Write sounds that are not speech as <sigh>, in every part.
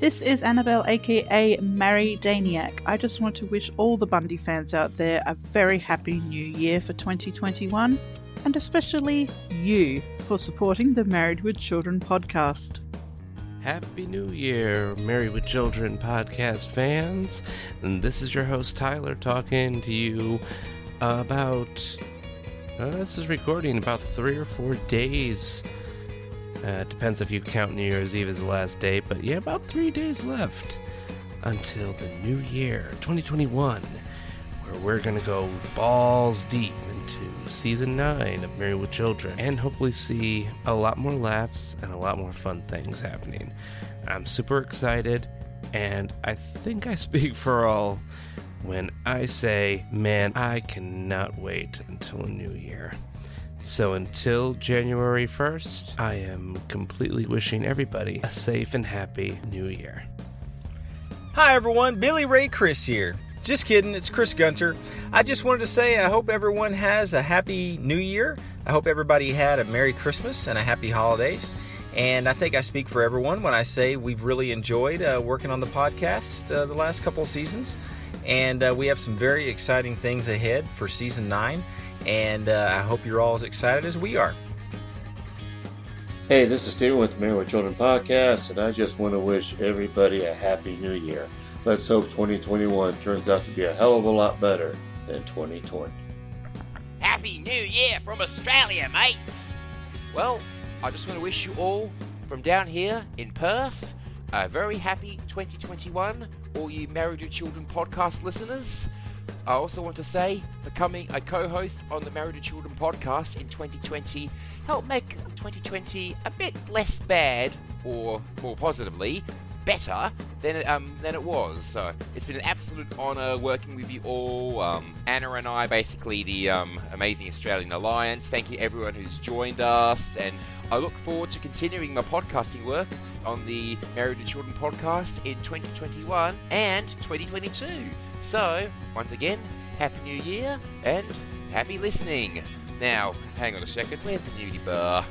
This is Annabelle, aka Mary Daniac. I just want to wish all the Bundy fans out there a very happy new year for 2021, and especially you for supporting the Married with Children podcast. Happy New Year, Married with Children podcast fans. And this is your host Tyler talking to you about. Uh, this is recording about three or four days uh, depends if you count New Year's Eve as the last day, but yeah, about three days left until the new year, 2021, where we're gonna go balls deep into season nine of Married with Children and hopefully see a lot more laughs and a lot more fun things happening. I'm super excited, and I think I speak for all when I say, man, I cannot wait until a new year. So until January 1st, I am completely wishing everybody a safe and happy new year. Hi everyone, Billy Ray Chris here. Just kidding, it's Chris Gunter. I just wanted to say I hope everyone has a happy new year. I hope everybody had a Merry Christmas and a happy holidays. And I think I speak for everyone when I say we've really enjoyed uh, working on the podcast uh, the last couple seasons. And uh, we have some very exciting things ahead for season nine and uh, I hope you're all as excited as we are. Hey, this is Steven with the Married with Children podcast, and I just want to wish everybody a happy new year. Let's hope 2021 turns out to be a hell of a lot better than 2020. Happy New Year from Australia, mates! Well, I just want to wish you all from down here in Perth a very happy 2021, all you Married with Children podcast listeners. I also want to say becoming a co host on the Married to Children podcast in 2020 helped make 2020 a bit less bad, or more positively, better than it, um, than it was. So it's been an absolute honour working with you all. Um, Anna and I, basically the um, Amazing Australian Alliance. Thank you everyone who's joined us, and I look forward to continuing my podcasting work on the Married to Children podcast in 2021 and 2022. So, once again, Happy New Year and happy listening. Now, hang on a second, where's the nudie bar?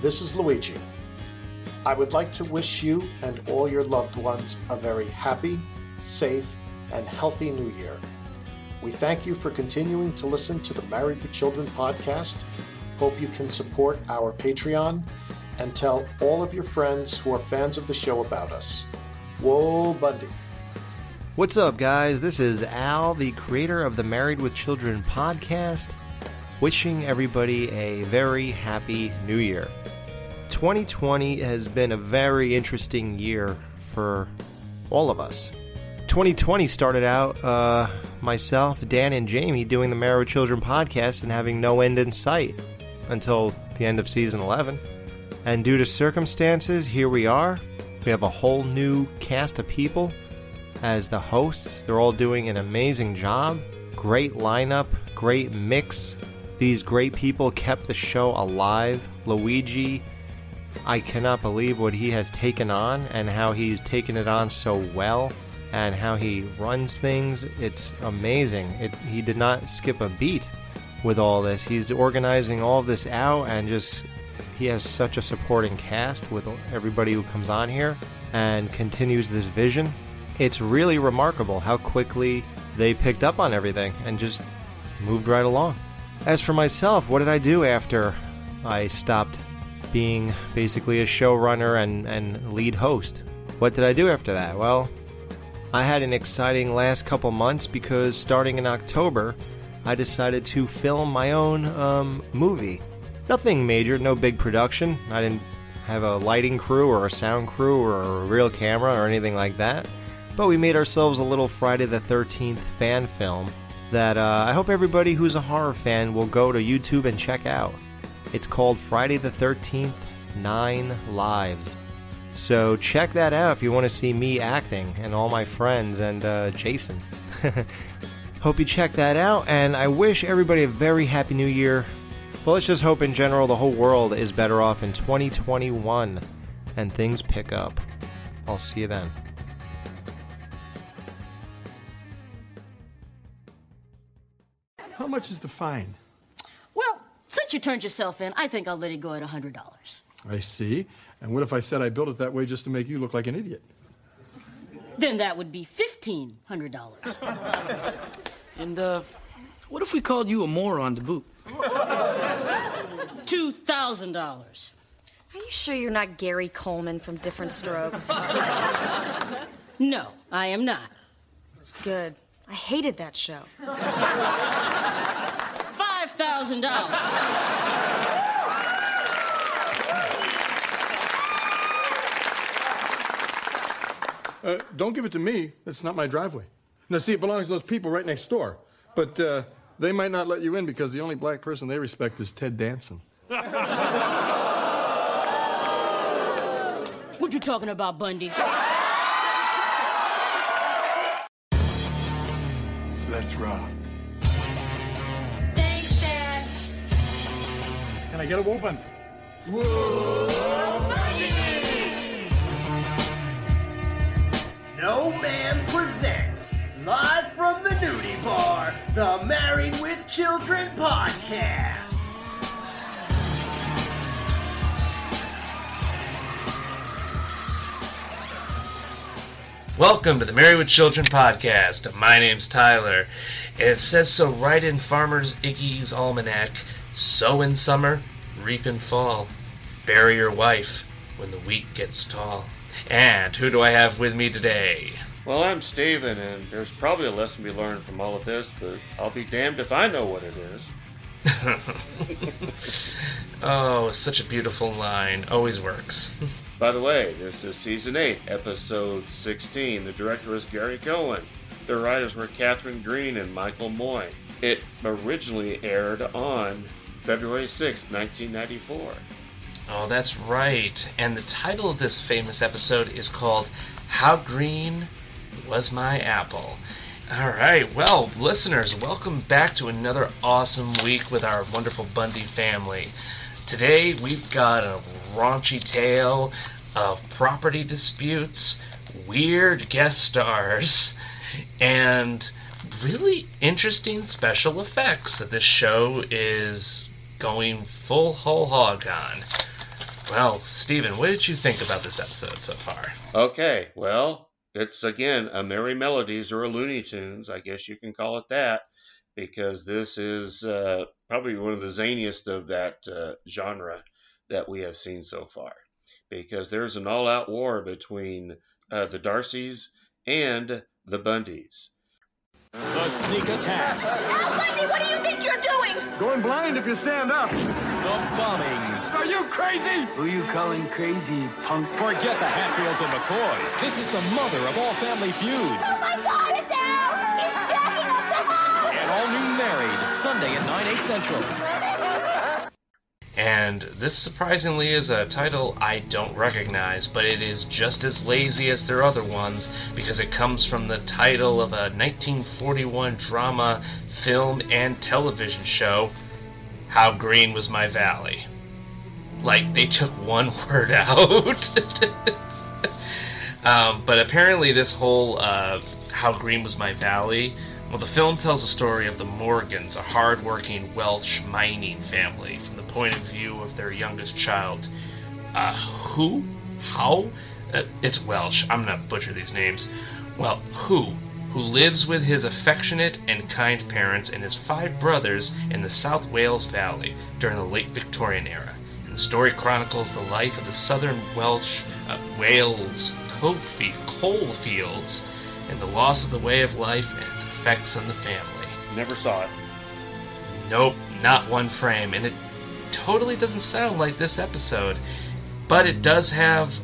This is Luigi. I would like to wish you and all your loved ones a very happy, safe, and healthy new year. We thank you for continuing to listen to the Married with Children podcast. Hope you can support our Patreon and tell all of your friends who are fans of the show about us. Whoa, Bundy. What's up, guys? This is Al, the creator of the Married with Children podcast, wishing everybody a very happy new year. 2020 has been a very interesting year for all of us. 2020 started out uh, myself, Dan, and Jamie doing the Married with Children podcast and having no end in sight until the end of season 11. And due to circumstances, here we are. We have a whole new cast of people as the hosts. They're all doing an amazing job. Great lineup, great mix. These great people kept the show alive. Luigi, I cannot believe what he has taken on and how he's taken it on so well and how he runs things. It's amazing. It, he did not skip a beat with all this. He's organizing all this out and just he has such a supporting cast with everybody who comes on here and continues this vision it's really remarkable how quickly they picked up on everything and just moved right along. As for myself, what did I do after I stopped being basically a showrunner and, and lead host? What did I do after that? Well, I had an exciting last couple months because starting in October, I decided to film my own um, movie. Nothing major, no big production. I didn't have a lighting crew or a sound crew or a real camera or anything like that. But we made ourselves a little Friday the 13th fan film that uh, I hope everybody who's a horror fan will go to YouTube and check out. It's called Friday the 13th Nine Lives. So check that out if you want to see me acting and all my friends and uh, Jason. <laughs> hope you check that out, and I wish everybody a very happy new year. Well, let's just hope in general the whole world is better off in 2021 and things pick up. I'll see you then. How much is the fine? Well, since you turned yourself in, I think I'll let it go at $100. I see. And what if I said I built it that way just to make you look like an idiot? Then that would be $1,500. <laughs> And, uh, what if we called you a moron to boot? $2,000. Are you sure you're not Gary Coleman from Diff'rent Strokes? <laughs> No, I am not. Good. I hated that show. $5,000. Uh, don't give it to me. It's not my driveway. Now, see, it belongs to those people right next door. But uh, they might not let you in because the only black person they respect is Ted Danson. What you talking about, Bundy? Rock. Thanks, Dad. Can I get a whooping? No Man presents, live from the nudie bar, the Married with Children podcast. Welcome to the Married with Children podcast. My name's Tyler. It says so right in Farmer's Iggy's Almanac. Sow in summer, reap in fall. Bury your wife when the wheat gets tall. And who do I have with me today? Well, I'm Steven, and there's probably a lesson to be learned from all of this, but I'll be damned if I know what it is. <laughs> Oh, such a beautiful line. Always works. <laughs> By the way, this is season 8, episode 16. The director is Gary Cohen. The writers were Catherine Green and Michael Moy. It originally aired on February 6, 1994. Oh, that's right. And the title of this famous episode is called How Green Was My Apple? All right, well, listeners, welcome back to another awesome week with our wonderful Bundy family. Today we've got a raunchy tale of property disputes, weird guest stars, and really interesting special effects that this show is going full whole hog on. Well, Steven, what did you think about this episode so far? Okay, well, it's again a Merrie Melodies or a Looney Tunes, I guess you can call it that, because this is uh, probably one of the zaniest of that uh, genre that we have seen so far. Because there's an all out war between uh, the D'Arcys and the Bundys. The sneak attacks. Al Bundy, what do you think you're doing? Going blind if you stand up. The bombings. Are you crazy? Who are you calling crazy, punk? Forget the Hatfields and McCoys. This is the mother of all family feuds. Oh my God, it's Al! He's jacking up the house! And all new Married, Sunday at 9, 8 central. And this surprisingly is a title I don't recognize, but it is just as lazy as their other ones because it comes from the title of a 1941 drama, film, and television show, How Green Was My Valley. Like, they took one <laughs> word out. <laughs> um, but apparently, this whole uh, How Green Was My Valley well, the film tells the story of the Morgans, a hard-working Welsh mining family, from the point of view of their youngest child. Uh, who? How? Uh, it's Welsh. I'm gonna butcher these names. Well, who? Who lives with his affectionate and kind parents and his five brothers in the South Wales Valley during the late Victorian era. And the story chronicles the life of the southern Welsh uh, Wales coal, fields and the loss of the way of life and its effects on the family. Never saw it. Nope, not one frame, and it totally doesn't sound like this episode, but it does have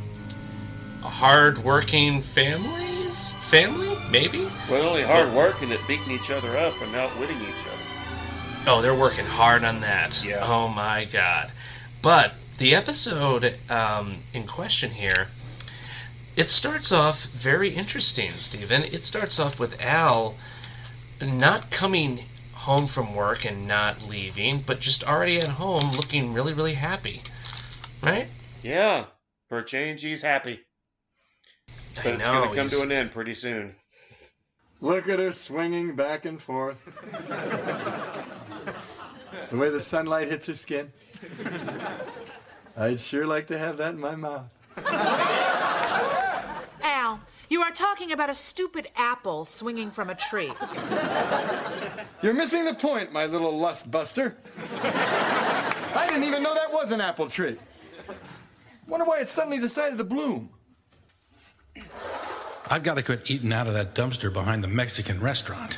a hard-working families family, maybe. Well, only hard working at beating each other up and outwitting each other. Oh, they're working hard on that. Yeah. Oh my god. But the episode um, in question here, it starts off very interesting, Stephen. It starts off with Al not coming home from work and not leaving, but just already at home looking really, really happy. Right? Yeah, for a change, he's happy. But I it's going to come he's- to an end pretty soon. Look at her swinging back and forth. <laughs> the way the sunlight hits her skin. <laughs> I'd sure like to have that in my mouth. <laughs> Al, you are talking about a stupid apple swinging from a tree. You're missing the point, my little lust buster. I didn't even know that was an apple tree. Wonder why it suddenly decided to bloom. I've got to quit eating out of that dumpster behind the Mexican restaurant.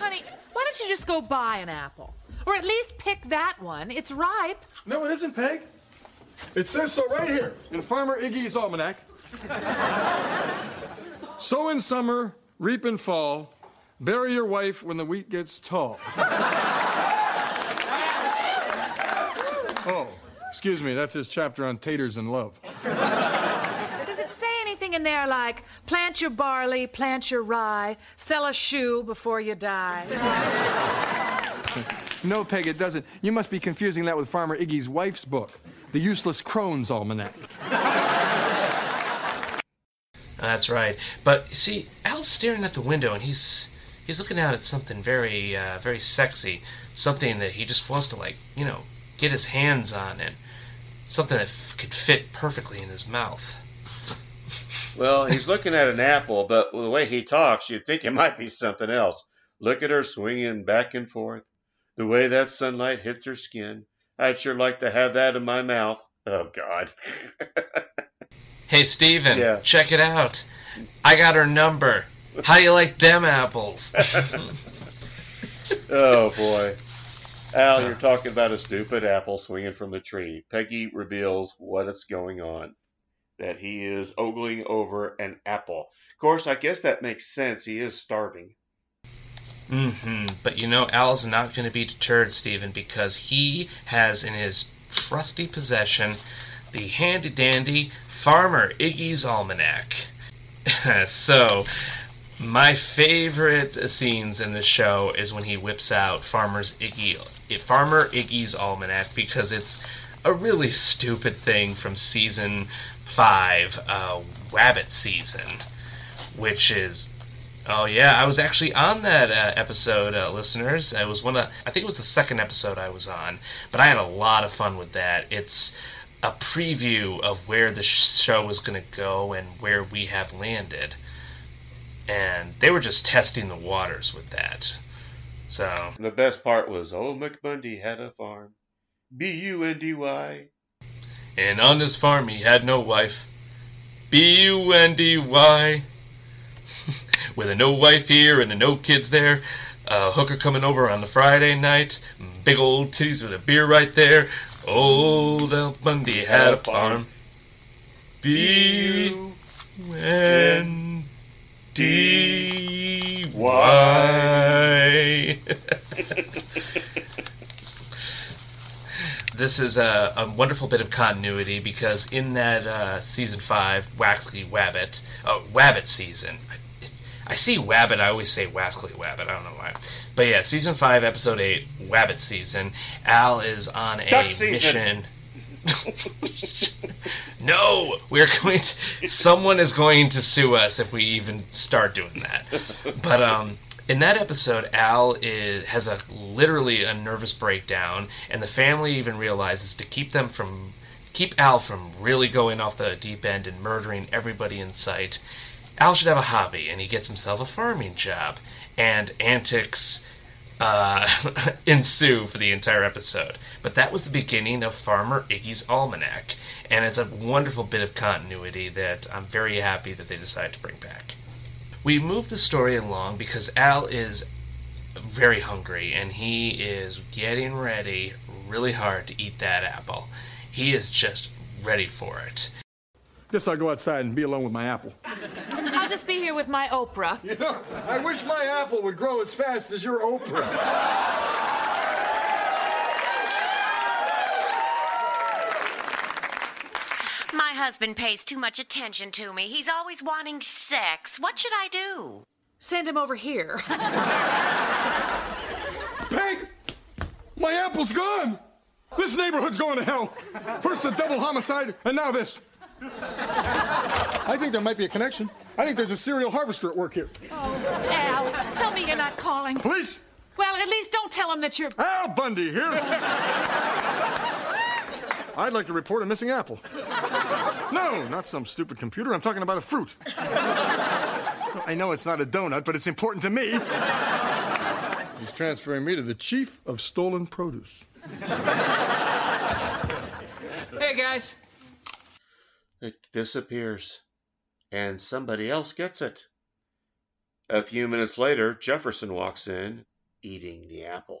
Honey, why don't you just go buy an apple? Or at least pick that one. It's ripe. No, it isn't, Peg. It says so right here in Farmer Iggy's Almanac. Sow in summer, reap in fall, bury your wife when the wheat gets tall. oh, excuse me, that's his chapter on taters and love. Does it say anything in there like plant your barley, plant your rye, sell a shoe before you die? <laughs> No, Peg, it doesn't. You must be confusing that with Farmer Iggy's wife's book, The Useless Crone's Almanac. <laughs> That's right. But see, Al's staring at the window and he's he's looking out at something very uh, very sexy, something that he just wants to like you know get his hands on and something that f- could fit perfectly in his mouth. Well, he's looking at an apple, but the way he talks, you'd think it might be something else. Look at her swinging back and forth. The way that sunlight hits her skin. I'd sure like to have that in my mouth. Oh, God. <laughs> Hey Steven, Yeah. check it out. I got her number. How do you like them apples? <laughs> <laughs> oh, boy. Al, you're uh. talking about a stupid apple swinging from the tree. Peggy reveals what is going on. That he is ogling over an apple. Of course, I guess that makes sense. He is starving. Hmm But you know, Al's not going to be deterred, Stephen, because he has in his trusty possession the handy dandy Farmer Iggy's Almanac. <laughs> so, my favorite scenes in the show is when he whips out Farmer's Iggy, Farmer Iggy's Almanac because it's a really stupid thing from season five, uh, Wabbit season, which is Oh yeah, I was actually on that uh, episode, uh, listeners. I was one of, I think it was the second episode I was on, but I had a lot of fun with that. It's a preview of where the show was going to go and where we have landed, and they were just testing the waters with that. So The best part was old McBundy had a farm. B U N D Y. And on his farm he had no wife. B U N D Y. With a no wife here and a no kids there. A hooker coming over on the Friday night. Big old titties with a beer right there. Old Al Bundy had a farm. B N D Y. <laughs> this is a, a wonderful bit of continuity because in that uh, season five Waxley Wabbit, oh Wabbit season, I, I see Wabbit, I always say Waxley Wabbit, I don't know why, but yeah, season five, episode eight, Wabbit season. Al is on a Duck mission. <laughs> no, we're going to. Someone is going to sue us if we even start doing that. But um, in that episode, Al is, has a literally a nervous breakdown, and the family even realizes to keep them from keep Al from really going off the deep end and murdering everybody in sight. Al should have a hobby, and he gets himself a farming job, and antics uh, <laughs> ensue for the entire episode. But that was the beginning of Farmer Iggy's Almanac, and it's a wonderful bit of continuity that I'm very happy that they decided to bring back. We move the story along because Al is very hungry and he is getting ready really hard to eat that apple. He is just ready for it. Guess I'll go outside and be alone with my apple. <laughs> I'll just be here with my Oprah. You know, I wish my apple would grow as fast as your Oprah. My husband pays too much attention to me. He's always wanting sex. What should I do? Send him over here. <laughs> Peg! My apple's gone! This neighborhood's going to hell. First the double homicide, and now this. I think there might be a connection. I think there's a serial harvester at work here. Oh, Al, tell me you're not calling. Police! Well, at least don't tell him that you're. Al Bundy here. I'd like to report a missing apple. No, not some stupid computer. I'm talking about a fruit. I know it's not a donut, but it's important to me. He's transferring me to the chief of stolen produce. Hey, guys. It disappears, and somebody else gets it. A few minutes later, Jefferson walks in, eating the apple.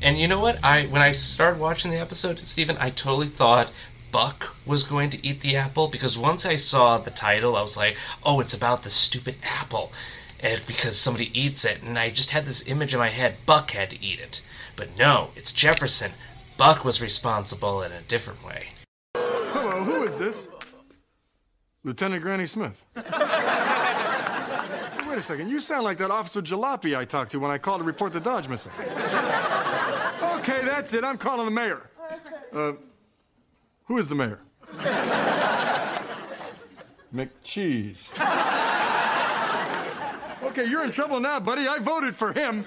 And you know what? I when I started watching the episode, Stephen, I totally thought Buck was going to eat the apple because once I saw the title, I was like, "Oh, it's about the stupid apple." And because somebody eats it, and I just had this image in my head, Buck had to eat it. But no, it's Jefferson. Buck was responsible in a different way. Hello, who is this? Lieutenant Granny Smith. <laughs> Wait a second, you sound like that Officer Jalopy I talked to when I called to report the Dodge missing. Okay, that's it. I'm calling the mayor. Uh, who is the mayor? <laughs> McCheese. Okay, you're in trouble now, buddy. I voted for him.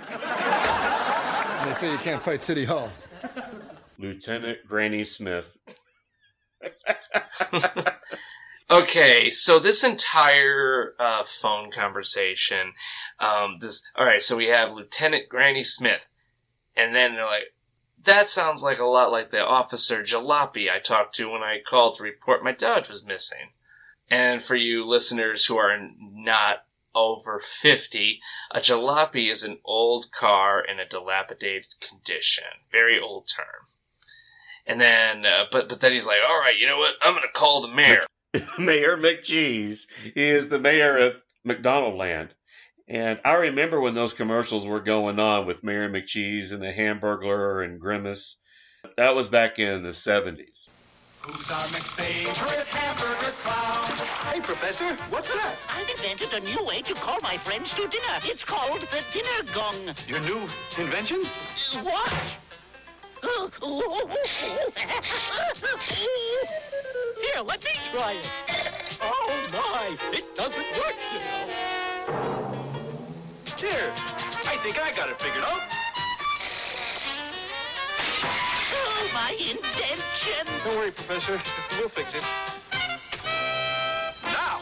They say you can't fight City Hall. Lieutenant Granny Smith. <laughs> Okay, so this entire uh, phone conversation, um, this all right. So we have Lieutenant Granny Smith, and then they're like, "That sounds like a lot like the officer Jalopy I talked to when I called to report my Dodge was missing." And for you listeners who are not over fifty, a jalopy is an old car in a dilapidated condition. Very old term. And then, uh, but but then he's like, "All right, you know what? I'm gonna call the mayor." <laughs> Mayor McCheese. He is the mayor of McDonald Land. And I remember when those commercials were going on with Mayor McCheese and the Hamburglar and Grimace. That was back in the 70s. Who's our favorite hamburger clown? Hey, Professor, what's that? I've invented a new way to call my friends to dinner. It's called the dinner gong. Your new invention? What? Here, let me try it. Oh, my. It doesn't work, you know. Here, I think I got it figured out. Oh, my invention. Don't worry, Professor. We'll fix it. Now!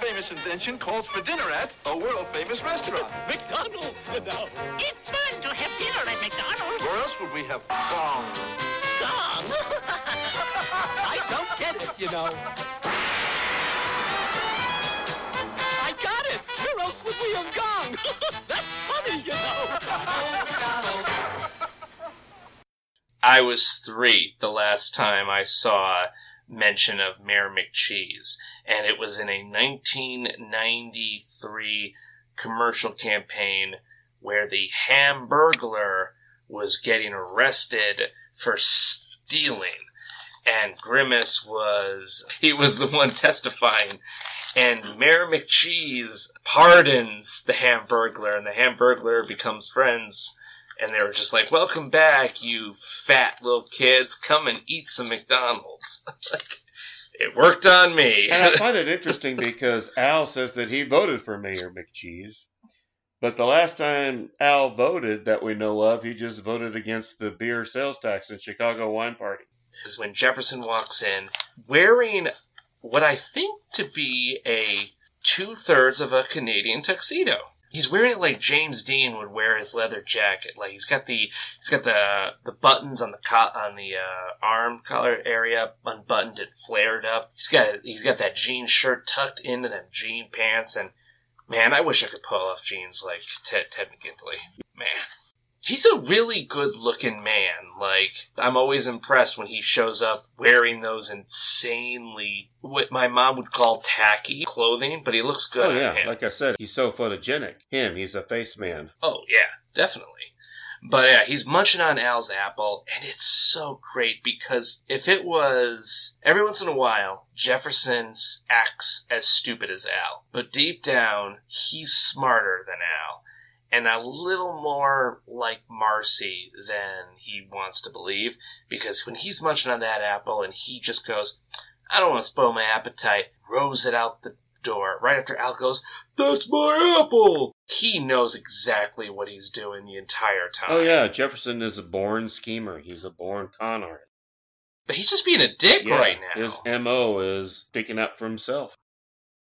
This famous invention calls for dinner at a world-famous restaurant. McDonald's, you know. It's fun to have dinner at McDonald's. Where else would we have gong? Gong? <laughs> I don't get it, you know. I got it. Where else would we have gone? <laughs> That's funny, you know. <laughs> I was three the last time I saw mention of Mayor McCheese, and it was in a 1993 commercial campaign where the Hamburglar was getting arrested for stealing, and Grimace was he was the one <laughs> testifying. And Mayor McCheese pardons the Hamburglar, and the Hamburglar becomes friends and they were just like, "Welcome back, you fat little kids. Come and eat some McDonald's." <laughs> like, it worked on me. And I <laughs> find it interesting because Al says that he voted for Mayor McCheese. But the last time Al voted that we know of, he just voted against the beer sales tax in Chicago Wine Party. is when Jefferson walks in wearing what I think to be a two thirds of a Canadian tuxedo. He's wearing it like James Dean would wear his leather jacket. Like he's got the he's got the the buttons on the co- on the uh, arm collar area unbuttoned and flared up. He's got he's got that jean shirt tucked into them jean pants. And man, I wish I could pull off jeans like Ted Ted McGinley. Man, he's a really good looking man. Like, I'm always impressed when he shows up wearing those insanely, what my mom would call tacky clothing, but he looks good Oh yeah, like I said, he's so photogenic. Him, he's a face man. Oh, yeah, definitely. But yeah, he's munching on Al's apple, and it's so great because if it was every once in a while, Jefferson acts as stupid as Al, but deep down, he's smarter than Al, and a little more like Marcy than he wants to believe. Because when he's munching on that apple, and he just goes, "I don't want to spoil my appetite," rows it out the door right after Al goes, That's my apple! He knows exactly what he's doing the entire time. Oh yeah, Jefferson is a born schemer. He's a born con artist. But he's just being a dick Yeah, right now. His MO is sticking up for himself.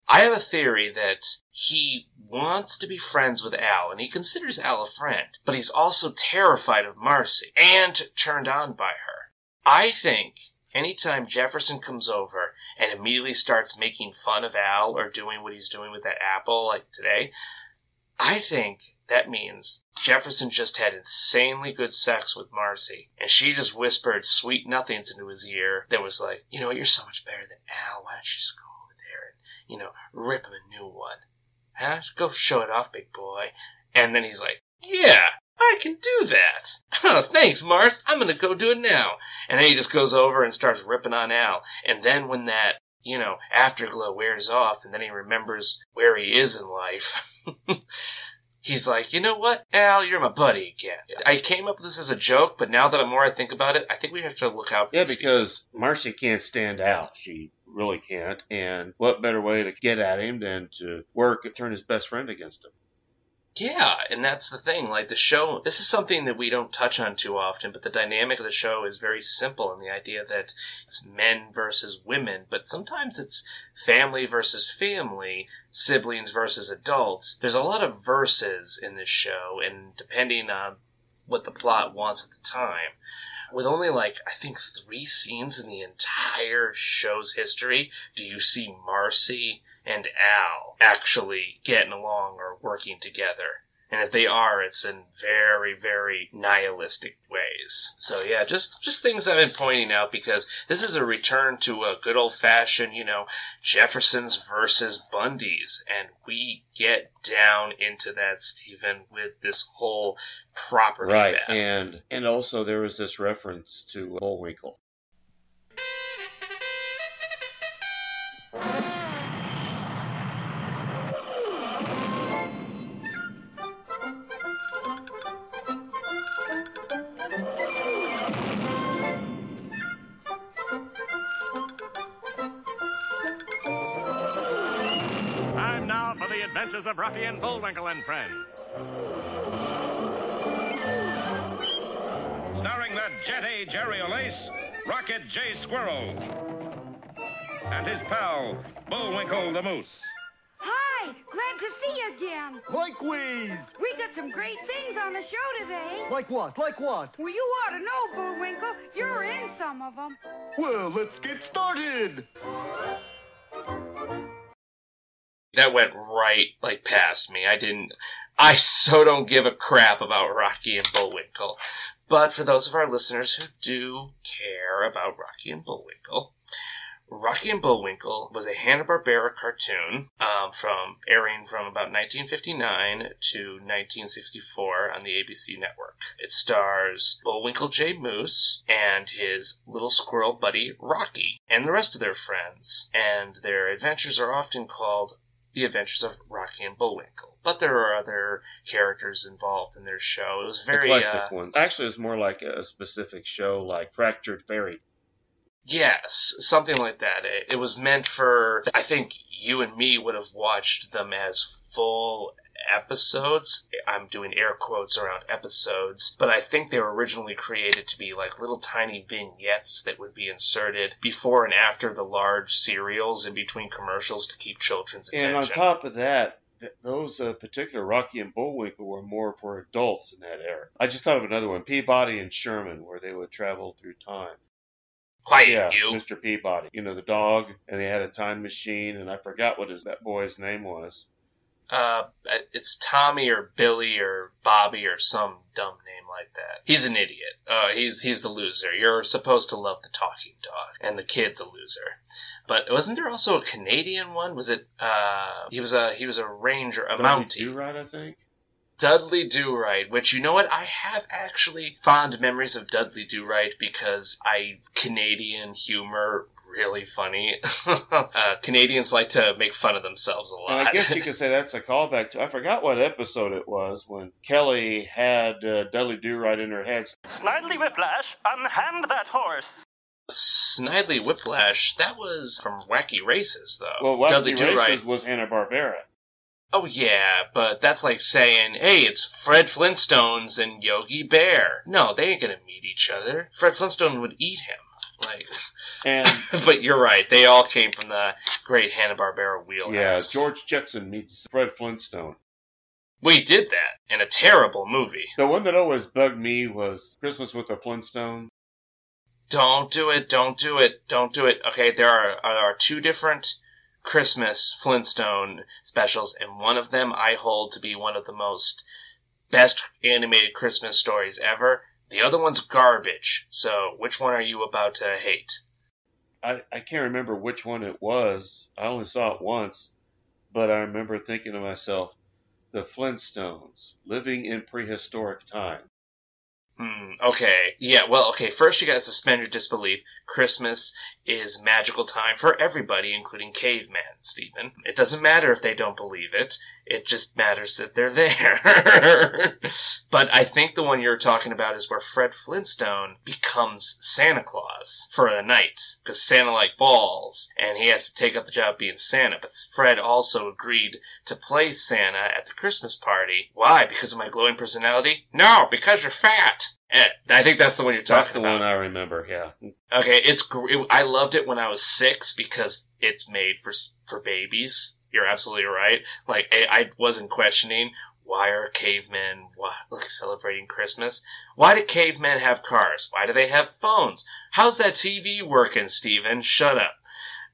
I have a theory that he wants to be friends with Al, and he considers Al a friend, but he's also terrified of Marcy and turned on by her. I think anytime Jefferson comes over and immediately starts making fun of Al or doing what he's doing with that apple, like today, I think that means Jefferson just had insanely good sex with Marcy, and she just whispered sweet nothings into his ear that was like, you know what, you're so much better than Al. Why don't you just go you know, rip him a new one? Huh? Go show it off, big boy. And then he's like, yeah, I can do that. Oh, thanks, Mars. I'm gonna go do it now. And then he just goes over and starts ripping on Al. And then when that, you know, afterglow wears off and then he remembers where he is in life, <laughs> he's like, you know what, Al, you're my buddy again. I came up with this as a joke, but now that the more I think about it, I think we have to look out for Yeah, because Marcy can't stand out. She really can't. And what better way to get at him than to work turn his best friend against him? Yeah, and that's the thing. Like the show, this is something that we don't touch on too often, but the dynamic of the show is very simple in the idea that it's men versus women, but sometimes it's family versus family, siblings versus adults. There's a lot of verses in this show, and depending on what the plot wants at the time, with only like I think three scenes in the entire show's history, do you see Marcy and Al actually getting along or working together? And if they are, it's in very, very nihilistic ways. So yeah, just just things I've been pointing out because this is a return to a good old fashioned, you know, Jeffersons versus Bundys, and we get down into that, Stephen, with this whole property Right. And and also there was this reference to Bullwinkle. Adventures of Rocky and Bullwinkle and Friends. Starring that Jet A. Jerry Olace, Rocket J. Squirrel, and his pal, Bullwinkle the Moose. Hi, glad to see you again. Likewise. We got some great things on the show today. Like what? Like what? Well, you ought to know, Bullwinkle. You're in some of them. Well, let's get started. That went right like past me. I didn't. I so don't give a crap about Rocky and Bullwinkle. But for those of our listeners who do care about Rocky and Bullwinkle, Rocky and Bullwinkle was a Hanna Barbera cartoon um, from airing from about 1959 to 1964 on the ABC network. It stars Bullwinkle J. Moose and his little squirrel buddy Rocky, and the rest of their friends. And their adventures are often called the Adventures of Rocky and Bullwinkle. But there are other characters involved in their show. It was very eclectic uh, ones. Actually, it was more like a specific show, like Fractured Fairy. Yes, something like that. It, it was meant for. I think you and me would have watched them as full episodes. I'm doing air quotes around episodes, but I think they were originally created to be like little tiny vignettes that would be inserted before and after the large serials in between commercials to keep children's attention. And on top of that, th- those uh, particular Rocky and Bullwinkle were more for adults in that era. I just thought of another one, Peabody and Sherman, where they would travel through time. Quiet, yeah, you. Mr. Peabody. You know, the dog, and they had a time machine, and I forgot what his that boy's name was. Uh, it's Tommy or Billy or Bobby or some dumb name like that. He's an idiot. Uh, he's he's the loser. You're supposed to love the talking dog, and the kid's a loser. But wasn't there also a Canadian one? Was it? Uh, he was a he was a ranger, a Dudley Mountie. Do-Right, I think. Dudley Do Right, which you know what? I have actually fond memories of Dudley Do Right because I Canadian humor really funny. <laughs> uh, Canadians like to make fun of themselves a lot. And I guess you <laughs> could say that's a callback to. I forgot what episode it was when Kelly had uh, Dudley Do Right in her head. Snidely Whiplash, unhand that horse. Snidely Whiplash, that was from Wacky Races, though. Well, Wacky Dudley Do-Right- Races was Hanna Barbera. Oh yeah, but that's like saying, "Hey, it's Fred Flintstones and Yogi Bear." No, they ain't gonna meet each other. Fred Flintstone would eat him. Like, And <laughs> but you're right. They all came from the great Hanna Barbera wheelhouse. yeah, George Jetson meets Fred Flintstone. We did that in a terrible movie. The one that always bugged me was Christmas with the Flintstones. Don't do it. Don't do it. Don't do it. Okay, there are, are two different Christmas Flintstone specials, and one of them I hold to be one of the most best animated Christmas stories ever. The other one's garbage. So, which one are you about to hate? I, I can't remember which one it was. I only saw it once, but I remember thinking to myself, the Flintstones, living in prehistoric time. Hmm, okay. Yeah, well, okay, first you gotta suspend your disbelief. Christmas is magical time for everybody, including cavemen, Stephen. It doesn't matter if they don't believe it. It just matters that they're there. <laughs> but I think the one you're talking about is where Fred Flintstone becomes Santa Claus for the night. Because Santa, like, falls, and he has to take up the job being Santa. But Fred also agreed to play Santa at the Christmas party. Why? Because of my glowing personality? No, because you're fat. I think that's the one you're talking about. That's the about. one I remember, yeah. Okay, it's gr- it, I loved it when I was six because it's made for for babies. You're absolutely right. Like I, I wasn't questioning why are cavemen why, like celebrating Christmas? Why do cavemen have cars? Why do they have phones? How's that TV working, Steven? Shut up.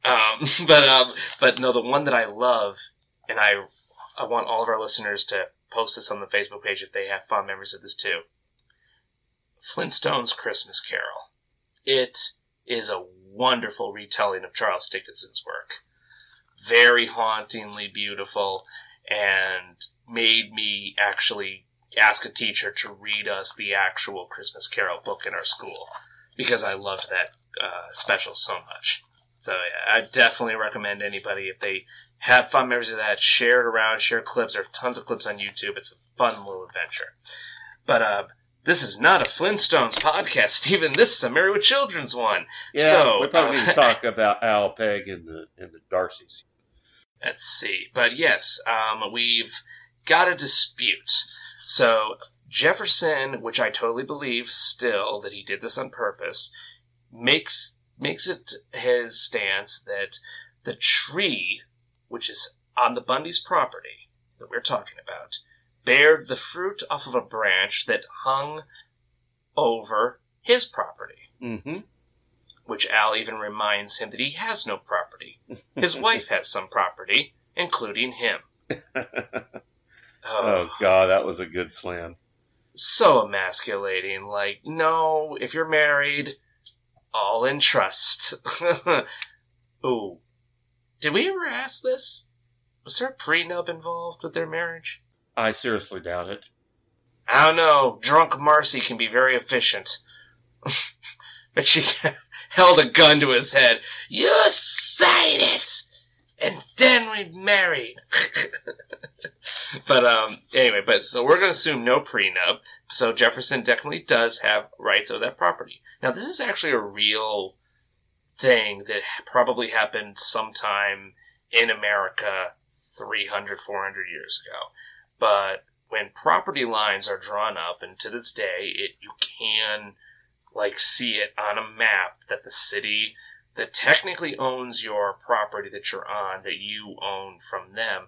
Um, <laughs> but um, but no, the one that I love, and I I want all of our listeners to post this on the Facebook page if they have fond memories of this too. Flintstone's Christmas Carol. It is a wonderful retelling of Charles Dickinson's work. Very hauntingly beautiful and made me actually ask a teacher to read us the actual Christmas Carol book in our school because I loved that uh, special so much. So yeah, I definitely recommend anybody if they have fun memories of that, share it around, share clips. There are tons of clips on YouTube. It's a fun little adventure. But uh, this is not a Flintstones podcast, <laughs> Stephen. This is a Married with Children's one. Yeah, so, we probably uh, need to talk <laughs> about Al Peg and the and the D'Arcys. Let's see. But yes, um, we've got a dispute. So Jefferson, which I totally believe still that he did this on purpose, makes makes it his stance that the tree, which is on the Bundy's property that we're talking about, bared the fruit off of a branch that hung over his property. Mm-hmm. Which Al even reminds him that he has no property. <laughs> His wife has some property, including him. <laughs> Oh God, that was a good slam. so emasculating. Like, no, if you're married, all in trust. <laughs> Ooh. Did we ever ask this? Was there a prenup involved with their marriage? I seriously doubt it. I don't know. Drunk Marcy can be very efficient. <laughs> but she <laughs> held a gun to his head. You sign it! And then we married. <laughs> but um anyway, but so we're gonna assume no prenup. So Jefferson definitely does have rights of that property. Now this is actually a real thing that probably happened sometime in America 300, 400 years ago. But when property lines are drawn up, and to this day, it you can like see it on a map that the city that technically owns your property that you're on, that you own from them,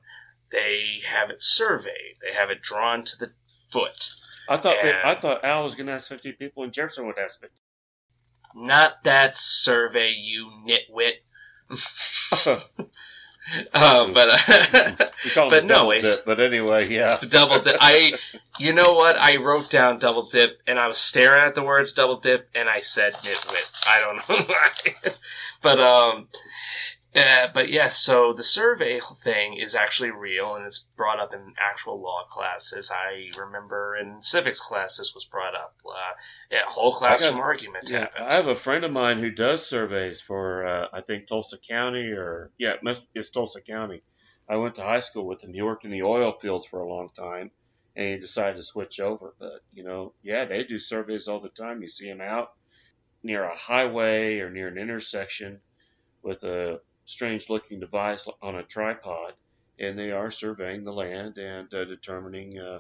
they have it surveyed. They have it drawn to the foot. I thought that, And- I thought Al was going to ask fifty people, and Jefferson would ask fifty. Not that survey, you nitwit. <laughs> <laughs> <laughs> um, but uh, but no, double it's dip, but anyway, yeah. <laughs> double dip. I, you know what? I wrote down double dip, and I was staring at the words double dip, and I said nitwit. I don't know <laughs> why, but um, uh, but yes. so the survey thing is actually real, and it's brought up in actual law classes. I remember in civics class this was brought up. Uh, yeah, whole classroom got- argument yeah, happened. I have a friend of mine who does surveys for, uh, I think Tulsa County or yeah, it must, it's Tulsa County. I went to high school with him. He worked in the oil fields for a long time, and he decided to switch over. But you know, yeah, they do surveys all the time. You see them out near a highway or near an intersection with a strange-looking device on a tripod, and they are surveying the land and uh, determining uh,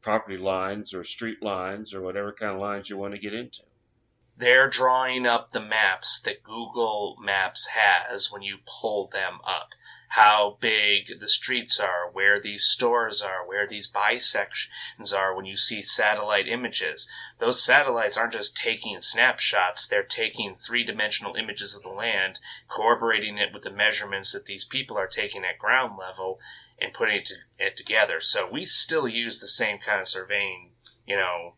property lines or street lines or whatever kind of lines you want to get into. They're drawing up the maps that Google Maps has when you pull them up. How big the streets are, where these stores are, where these bisections are when you see satellite images. Those satellites aren't just taking snapshots, they're taking three dimensional images of the land, cooperating it with the measurements that these people are taking at ground level, and putting it, to, it together. So we still use the same kind of surveying, you know,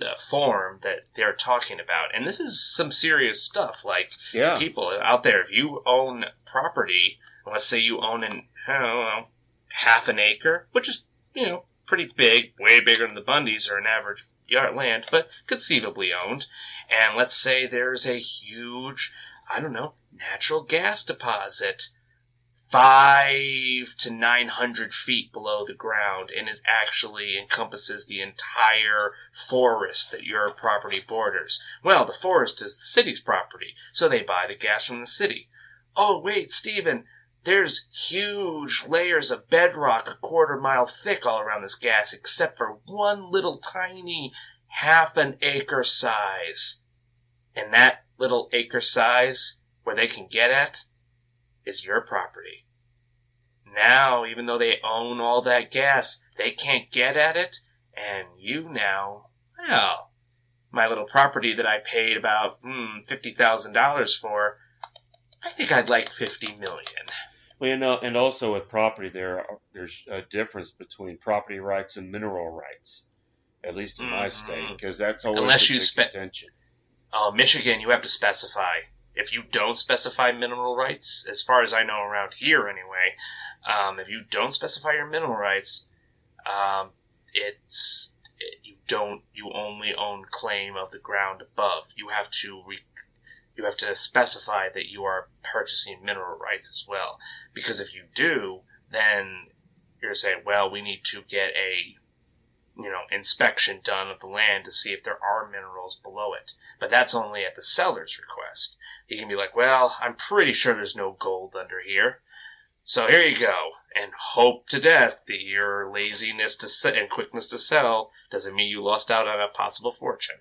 uh, form that they're talking about. And this is some serious stuff. Like, Yeah. people out there, if you own property, let's say you own an, know, half an acre, which is, you know, pretty big, way bigger than the Bundys or an average yard land, but conceivably owned. And let's say there's a huge, I don't know, natural gas deposit five to nine hundred feet below the ground, and it actually encompasses the entire forest that your property borders. Well, the forest is the city's property, so they buy the gas from the city. Oh, wait, Stephen, there's huge layers of bedrock a quarter mile thick all around this gas, except for one little tiny half an acre size. And that little acre size, where they can get at, is your property. Now, even though they own all that gas, they can't get at it, and you now, well, my little property that I paid about hmm, thousand dollars for, I think I'd like fifty million. Well, you know, and also with property, there are, there's a difference between property rights and mineral rights, at least in my state, because that's always Mm-hmm. Unless a you spe- contention. Oh, Michigan, you have to specify. If you don't specify mineral rights, as far as I know around here anyway, um, if you don't specify your mineral rights, um, it's it, you don't you only own claim of the ground above. You have to re, you have to specify that you are purchasing mineral rights as well. Because if you do, then you're saying, well, we need to get a you know inspection done of the land to see if there are minerals below it. But that's only at the seller's request. He can be like, well, I'm pretty sure there's no gold under here. So here you go, and hope to death that your laziness to se- and quickness to sell doesn't mean you lost out on a possible fortune.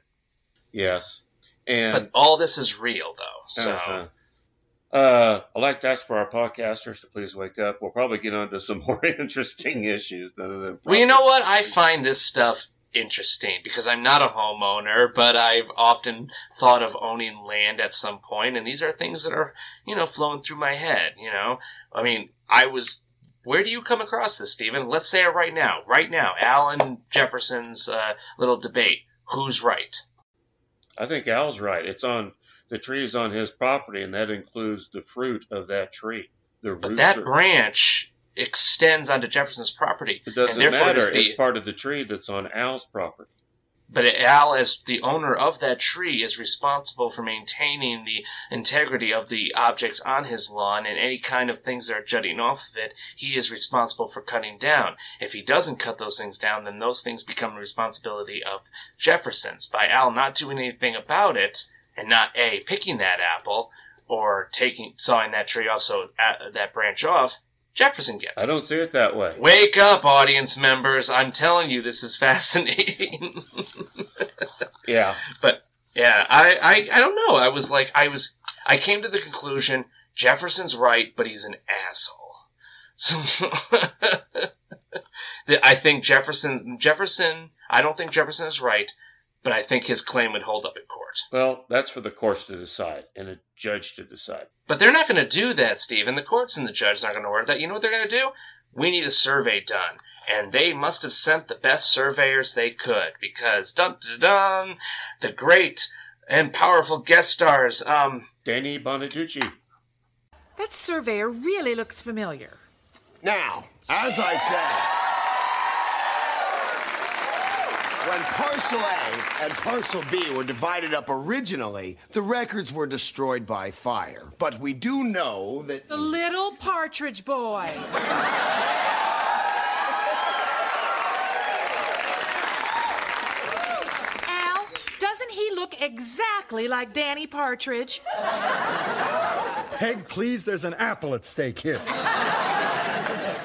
Yes, and But all this is real, though. So Uh-huh. Uh, I'd like to ask for our podcasters to please wake up. We'll probably get on to some <laughs> more interesting issues than Well, you know what? I find this stuff interesting because I'm not a homeowner, but I've often thought of owning land at some point, and these are things that are, you know, flowing through my head. You know, I mean, I was. Where do you come across this, Stephen? Let's say it right now. Right now, Alan Jefferson's uh, little debate. Who's right? I think Al's right. It's on the tree is on his property, and that includes the fruit of that tree. The But roots that are- branch extends onto Jefferson's property. It doesn't and matter. does the- It's part of the tree that's on Al's property. But Al, as the owner of that tree, is responsible for maintaining the integrity of the objects on his lawn and any kind of things that are jutting off of it, he is responsible for cutting down. If he doesn't cut those things down, then those things become the responsibility of Jefferson's. By Al not doing anything about it, and not A, picking that apple, or taking, sawing that tree off, so uh, that branch off, Jefferson gets I don't see it that way. Wake up, audience members. I'm telling you, this is fascinating. <laughs> Yeah. But yeah, I, I I don't know. I was like I was I came to the conclusion Jefferson's right, but he's an asshole. So <laughs> I think Jefferson Jefferson I don't think Jefferson is right, but I think his claim would hold up in court. Well, that's for the courts to decide and a judge to decide. But they're not going to do that, Steve. And the courts and the judge aren't going to order that. You know what they're going to do? We need a survey done. And they must have sent the best surveyors they could because dun dun dun, the great and powerful guest stars. Um, Danny Bonaduce. That surveyor really looks familiar. Now, as I said, when Parcel A and Parcel B were divided up originally, the records were destroyed by fire. But we do know that. The little partridge boy. Al, doesn't he look exactly like Danny Partridge? Peg, please, there's an apple at stake here.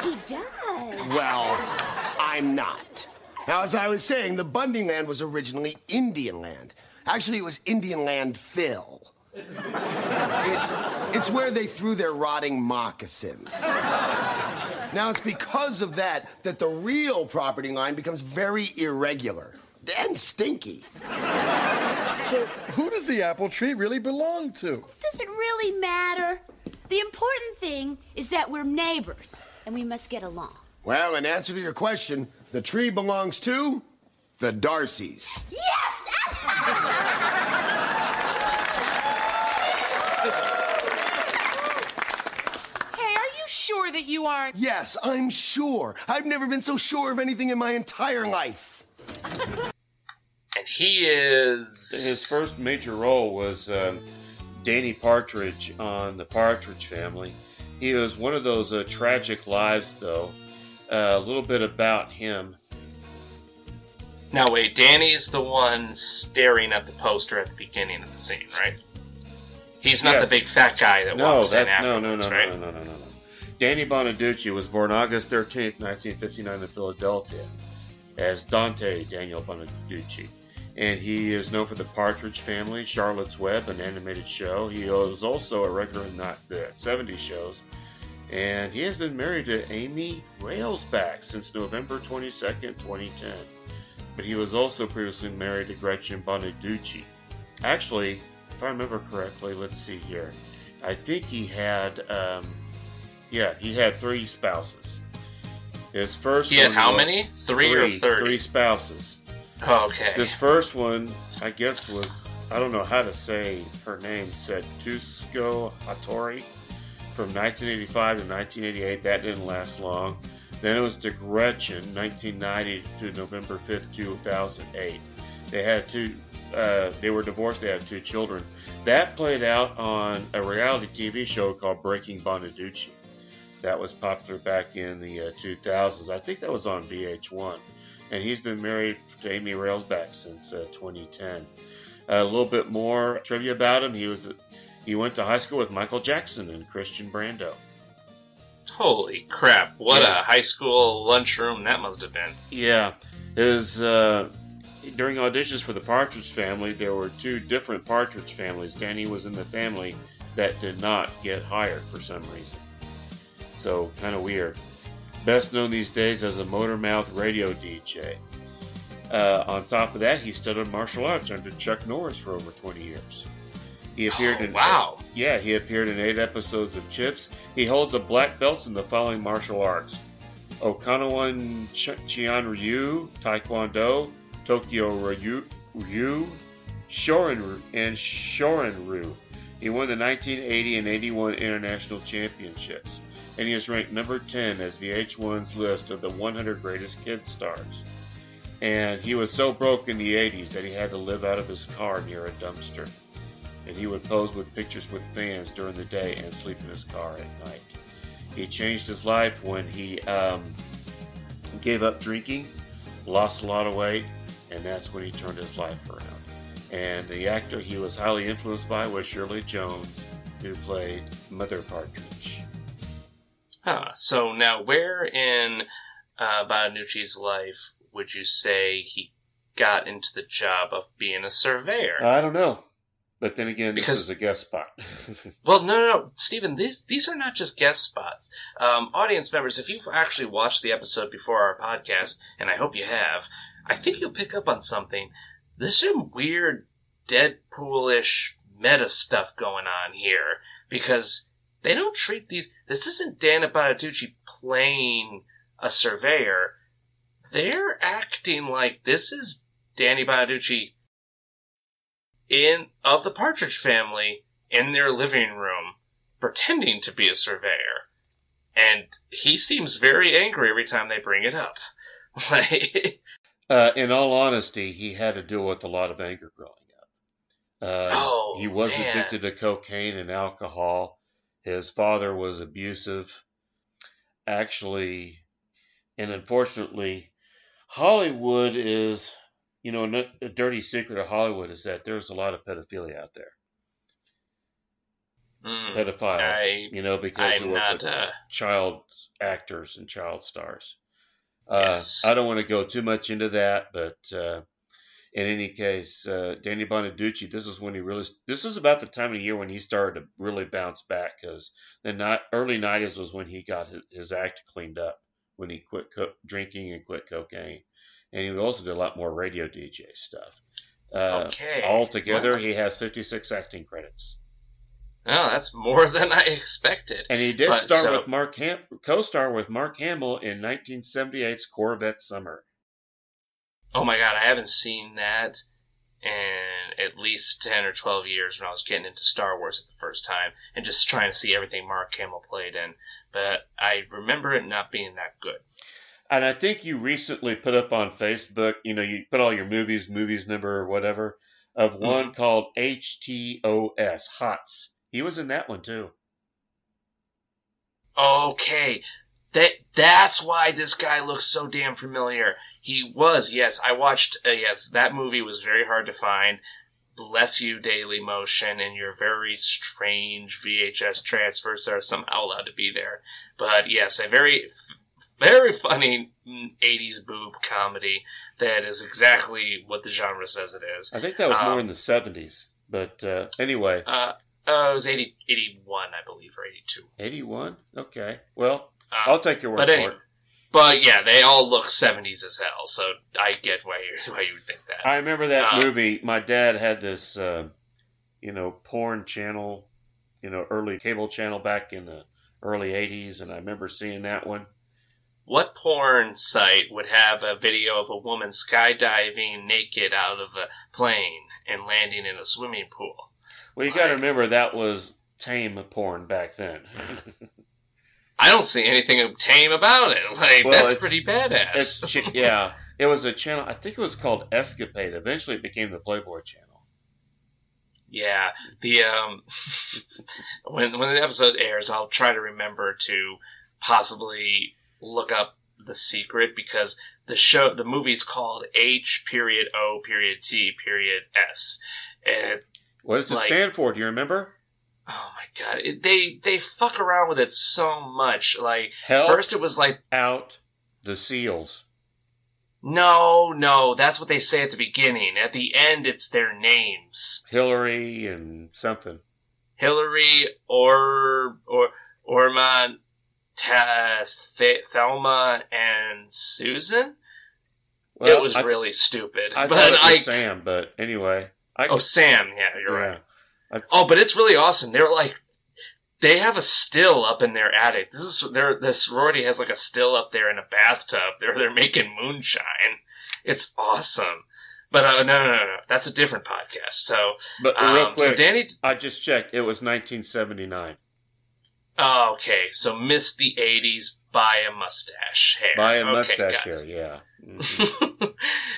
He does. Well, I'm not. Now, as I was saying, the Bundy land was originally Indian land. Actually, it was Indian land fill. It, it's where they threw their rotting moccasins. Now, it's because of that that the real property line becomes very irregular and stinky. So, who does the apple tree really belong to? Does it really matter? The important thing is that we're neighbors and we must get along. Well, in answer to your question, the tree belongs to the D'Arcys. Yes! <laughs> hey, are you sure that you aren't? Yes, I'm sure. I've never been so sure of anything in my entire life. <laughs> And he is. His first major role was um, Danny Partridge on The Partridge Family. He was one of those uh, tragic lives, though. Uh, a little bit about him. Now, wait, Danny's the one staring at the poster at the beginning of the scene, right? He's not Yes. the big fat guy that No, walks in that's no, no, no, right? no, no, no, no, no. Danny Bonaduce was born August 13th, 1959 in Philadelphia as Dante Daniel Bonaduce. And he is known for The Partridge Family, Charlotte's Web, an animated show. He was also a regular in not the 70s shows. And he has been married to Amy Railsback since November 22nd, 2010. But he was also previously married to Gretchen Bonaduce. Actually, if I remember correctly, let's see here. I think he had, um, yeah, he had three spouses. His first He had how many? Three or three, 30? Three spouses. Okay. This first one, I guess, was I don't know how to say her name. Said Tusko Hattori from 1985 to 1988. That didn't last long. Then it was to Gretchen, 1990 to November 5th, 2008. They had two. Uh, they were divorced. They had two children. That played out on a reality TV show called Breaking Bonaduce. That was popular back in the uh, 2000s. I think that was on VH1 and he's been married to Amy Railsback since uh, 2010. a little bit more trivia about him: he was he went to high school with Michael Jackson and Christian Brando. Holy crap! What Yeah. a high school lunchroom that must have been. Yeah, his uh, during auditions for the Partridge Family, there were two different Partridge families. Danny was in the family that did not get hired for some reason. So kind of weird. Best known these days as a motor mouth radio DJ. Uh, on top of that, he studied martial arts under Chuck Norris for over 20 years. He appeared Oh, in wow. yeah, he appeared in eight episodes of Chips. He holds a black belt in the following martial arts: Okinawan Ch- Chian Ryu, Taekwondo, Tokyo Ryu, Ryu Shorin and Shorin Ryu. He won the 1980 and 81 international championships, and he is ranked number 10 as VH1's list of the 100 greatest kid stars. And he was so broke in the 80s that he had to live out of his car near a dumpster. And he would pose with pictures with fans during the day and sleep in his car at night. He changed his life when he um, gave up drinking, lost a lot of weight, and that's when he turned his life around. And the actor he was highly influenced by was Shirley Jones, who played Mother Partridge. Huh. So now, where in uh, Bonaduce's life would you say he got into the job of being a surveyor? I don't know. But then again, Because- this is a guest spot. <laughs> Well, no, no, no, Stephen. These these are not just guest spots. Um, audience members, if you've actually watched the episode before our podcast, and I hope you have, I think you'll pick up on something. There's some weird Deadpoolish meta stuff going on here because they don't treat these. This isn't Dana Bonaduce playing a surveyor. They're acting like this is Danny Bonaduce in of the Partridge Family in their living room, pretending to be a surveyor, and he seems very angry every time they bring it up. Like, <laughs> Uh, in all honesty, he had to deal with a lot of anger growing up. Uh, Oh, he was man. addicted to cocaine and alcohol. His father was abusive. Actually, and unfortunately, Hollywood is, you know, a dirty secret of Hollywood is that there's a lot of pedophilia out there. mm, Pedophiles, I- you know, because I'm they work not, with uh, child actors and child stars. Uh, I don't want to go too much into that, but uh, in any case, uh, Danny Bonaduce, this is when he really, this is about the time of year when he started to really bounce back because the not, early 90s was when he got his, his act cleaned up, when he quit co- drinking and quit cocaine. And he also did a lot more radio DJ stuff. Uh, Okay. Altogether, Wow. he has 56 acting credits. Oh, that's more <laughs> than I expected. And he did But, star so- with Mark Ham- co-star with Mark Hamill in 1978's Corvette Summer. Oh my god, I haven't seen that in at least 10 or 12 years when I was getting into Star Wars at the first time and just trying to see everything Mark Hamill played in. But I remember it not being that good. And I think you recently put up on Facebook, you know, you put all your movies, movies number or whatever, of one Mm-hmm. called HTOS, HOTS. He was in that one too. Okay. That that's why this guy looks so damn familiar. He was, yes, I watched uh, yes, that movie was very hard to find. Bless you, Daily Motion, and your very strange VHS transfers are somehow allowed to be there. But yes, a very, very funny mm, 80s boob comedy that is exactly what the genre says it is. I think that was more Um, in the 70s. But uh, anyway, Uh, uh, it was 80, 81, I believe, or 82. 81? Okay. Well, Uh, I'll take your word for anyway, it. But yeah, they all look 70s as hell, so I get why you <laughs> why you would think that. I remember that Uh, movie. My dad had this, uh, you know, porn channel, you know, early cable channel back in the early 80s, and I remember seeing that one. What porn site would have a video of a woman skydiving naked out of a plane and landing in a swimming pool? Well, you got to remember that was tame porn back then. <laughs> I don't see anything tame about it. <laughs> Like Well, that's pretty badass. <laughs> Yeah, it was a channel. I think it was called Escapade. Eventually, it became the Playboy channel. Yeah, the um, when when the episode airs, I'll try to remember to possibly look up the secret because the show, the movie's called H period O period T period S, and What does it Like- stand for? Do you remember? oh my god, it, they they fuck around with it so much. Like Help first it was like out the seals. no, no, that's what they say at the beginning. At the end, it's their names. Hillary and something. Hillary or or Orma, Ta, Th- Thelma, and Susan. Well, it was I- really stupid. I but thought it was I Sam, but anyway. I, oh Sam, yeah, you're yeah. right. Oh, but it's really awesome. They're like they have a still up in their attic. This is their the sorority has like a still up there in a bathtub. They're they're making moonshine. It's awesome. But uh, no, no, no, no. That's a different podcast. So, But real um, so quick, Danny I just checked. It was 1979. Oh, okay. So missed the '80s by a mustache hair. By a Okay, mustache here, yeah. <laughs> Mhm.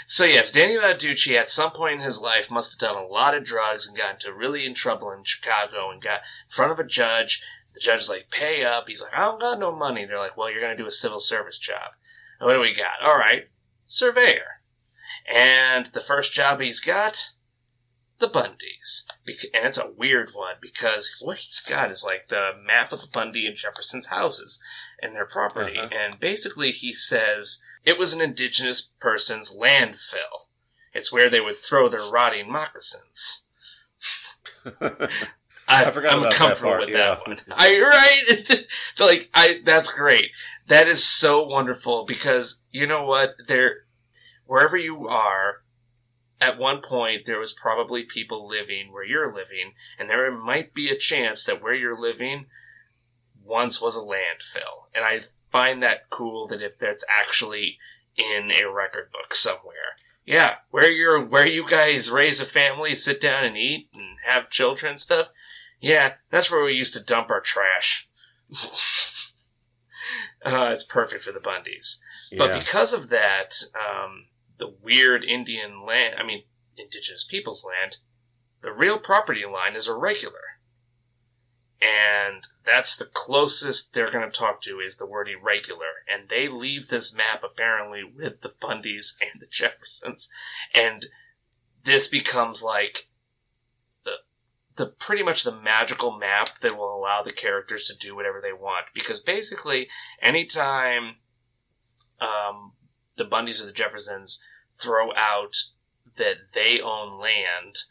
So yes, Danny Bonaduce at some point in his life must have done a lot of drugs and got into really in trouble in Chicago and got in front of a judge. The judge is like, "Pay up." He's like, "I don't got no money." They're like, "Well, you're gonna do a civil service job." And what do we got? All right, surveyor. And the first job he's got, the Bundys. And it's a weird one because what he's got is like the map of the Bundy and Jefferson's houses and their property. Uh-huh. And basically, he says it was an indigenous person's landfill. It's where they would throw their rotting moccasins. <laughs> I, I forgot I'm about that comfortable part, with yeah. that one. I right, <laughs> like I. That's great. That is so wonderful because you know what? There, wherever you are, at one point there was probably people living where you're living, and there might be a chance that where you're living once was a landfill. And I find that cool that if that's actually in a record book somewhere. Yeah, where you're where you guys raise a family, sit down and eat and have children and stuff. Yeah, that's where we used to dump our trash. <laughs> uh, it's perfect for the Bundys. But because of that, um, weird Indian land, I mean, indigenous people's land, the real property line is irregular. And that's the closest they're going to talk to is the word irregular. And they leave this map apparently with the Bundys and the Jeffersons. And this becomes like the, the pretty much the magical map that will allow the characters to do whatever they want. Because basically, anytime um, the Bundys or the Jeffersons throw out that they own land.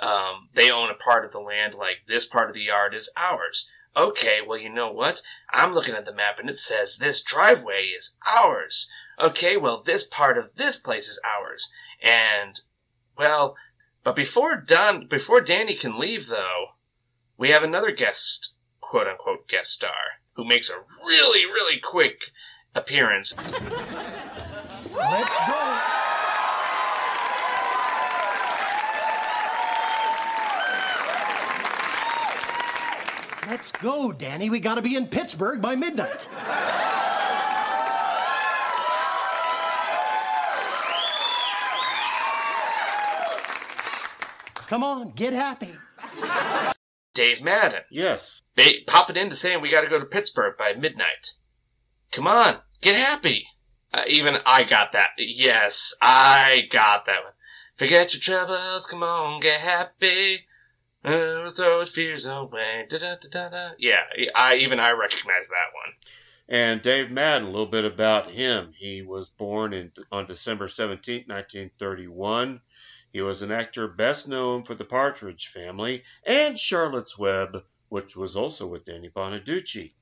Um, they own a part of the land, like this part of the yard is ours. Okay, well, you know what? I'm looking at the map and it says this driveway is ours. Okay, well, this part of this place is ours. And, well, but before Don, before Danny can leave, though, we have another guest, quote unquote, guest star, who makes a really, really quick appearance. Let's go. Let's go, Danny. We gotta be in Pittsburgh by midnight. Come on, get happy. Dave Madden. Yes. They pop it into saying we got to go to Pittsburgh by midnight. Come on, get happy. Uh, even I got that. Yes, I got that one. Forget your troubles, come on, get happy. Throw your fears away. Da-da-da-da-da. Yeah, I even I recognize that one. And Dave Madden, a little bit about him. He was born in, on December 17, 1931. He was an actor best known for The Partridge Family and Charlotte's Web, which was also with Danny Bonaduce.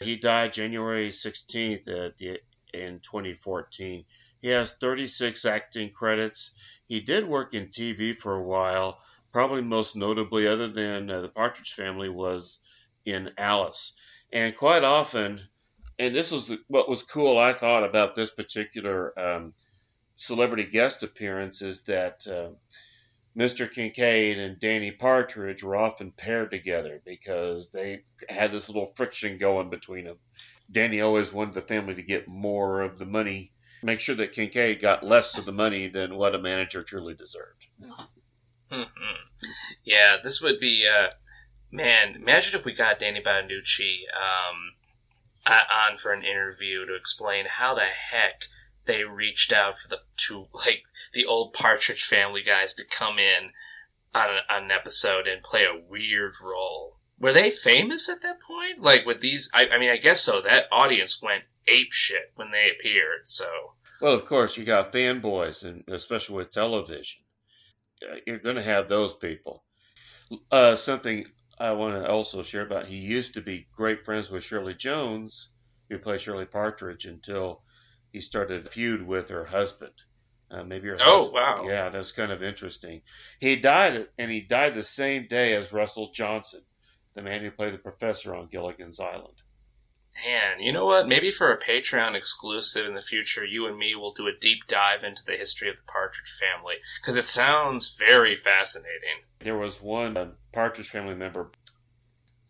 He died January 16th at the, in 2014. He has 36 acting credits. He did work in TV for a while, probably most notably, other than uh, The Partridge Family, was in Alice. And quite often, and this was the, what was cool, I thought, about this particular um, celebrity guest appearance is that uh, Mr. Kincaid and Danny Partridge were often paired together because they had this little friction going between them. Danny always wanted the family to get more of the money, make sure that Kincaid got less of the money than what a manager truly deserved. Mm-hmm. Yeah, this would be, uh, man, imagine if we got Danny Bonaduce um, on for an interview to explain how the heck they reached out for the to like the old Partridge Family guys to come in on, a, on an episode and play a weird role. Were they famous at that point? Like with these? I, I mean, I guess so. That audience went ape shit when they appeared. So Well, of course, you got fanboys, and especially with television, you're going to have those people. Uh, something I want to also share about: he used to be great friends with Shirley Jones, who played Shirley Partridge, until he started a feud with her husband. Uh, maybe her. Oh, husband- wow. Yeah, that's kind of interesting. He died, and he died the same day as Russell Johnson, the man who played the professor on Gilligan's Island. Man, you know what? Maybe for a Patreon exclusive in the future, you and me will do a deep dive into the history of the Partridge family because it sounds very fascinating. There was one uh, Partridge Family member.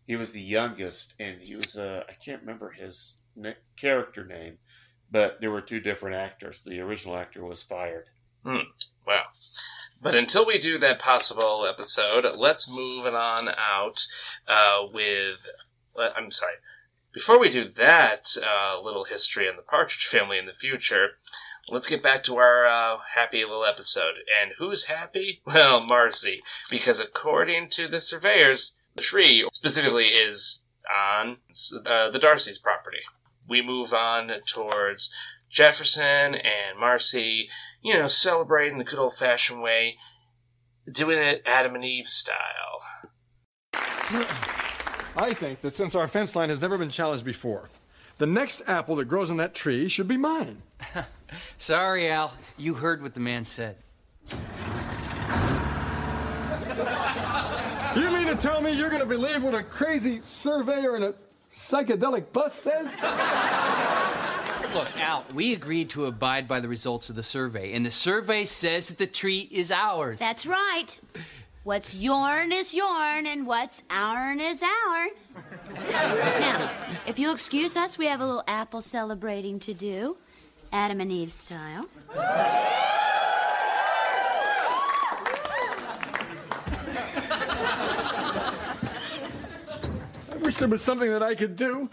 He was the youngest, and he was uh, I can't remember his na- character name, but there were two different actors. The original actor was fired. Hmm. Wow. But until we do that possible episode, let's move it on out uh, with. uh, I'm sorry. Before we do that uh, little history on the Partridge family in the future, let's get back to our uh, happy little episode. And who's happy? <laughs> Well, Marcy, because according to the surveyors, the tree specifically is on uh, the D'Arcy's property. We move on towards Jefferson and Marcy, you know, celebrating the good old fashioned way, doing it Adam and Eve style. <laughs> I think that since our fence line has never been challenged before, the next apple that grows on that tree should be mine. <laughs> Sorry, Al. You heard what the man said. You mean to tell me you're going to believe what a crazy surveyor in a psychedelic bus says? Look, Al, we agreed to abide by the results of the survey, and the survey says that the tree is ours. That's right. What's yourn is yourn, and what's ourn is ourn. now, if you'll excuse us, we have a little apple celebrating to do, Adam and Eve style. I wish there was something that I could do.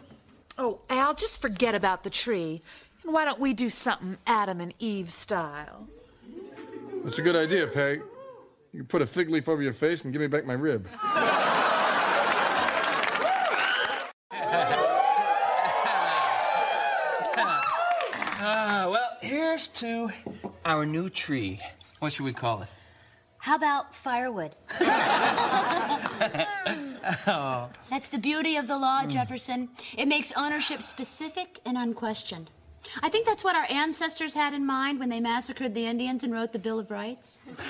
Oh, Al, just forget about the tree. And why don't we do something Adam and Eve style? That's a good idea, Peg. You can put a fig leaf over your face and give me back my rib. Ah, <laughs> well, Here's to our new tree. What should we call it? How about firewood? Oh. <laughs> That's the beauty of the law, Jefferson. It makes ownership specific and unquestioned. I think that's what our ancestors had in mind when they massacred the Indians and wrote the Bill of Rights. <laughs>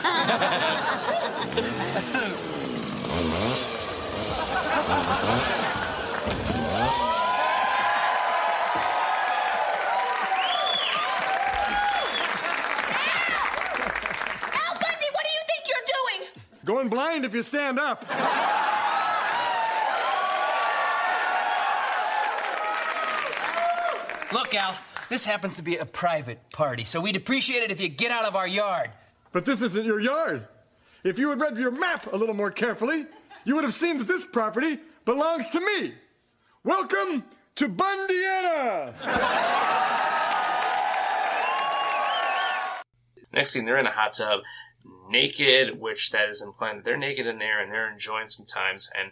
Al Bundy, what do you think you're doing? Going blind if you stand up. Look, Al, this happens to be a private party, so we'd appreciate it if you get out of our yard. But this isn't your yard. If you had read your map a little more carefully, you would have seen that this property belongs to me. Welcome to Bundiana! Next thing, they're in a hot tub, naked, which that is implying that they're naked in there and they're enjoying some times. And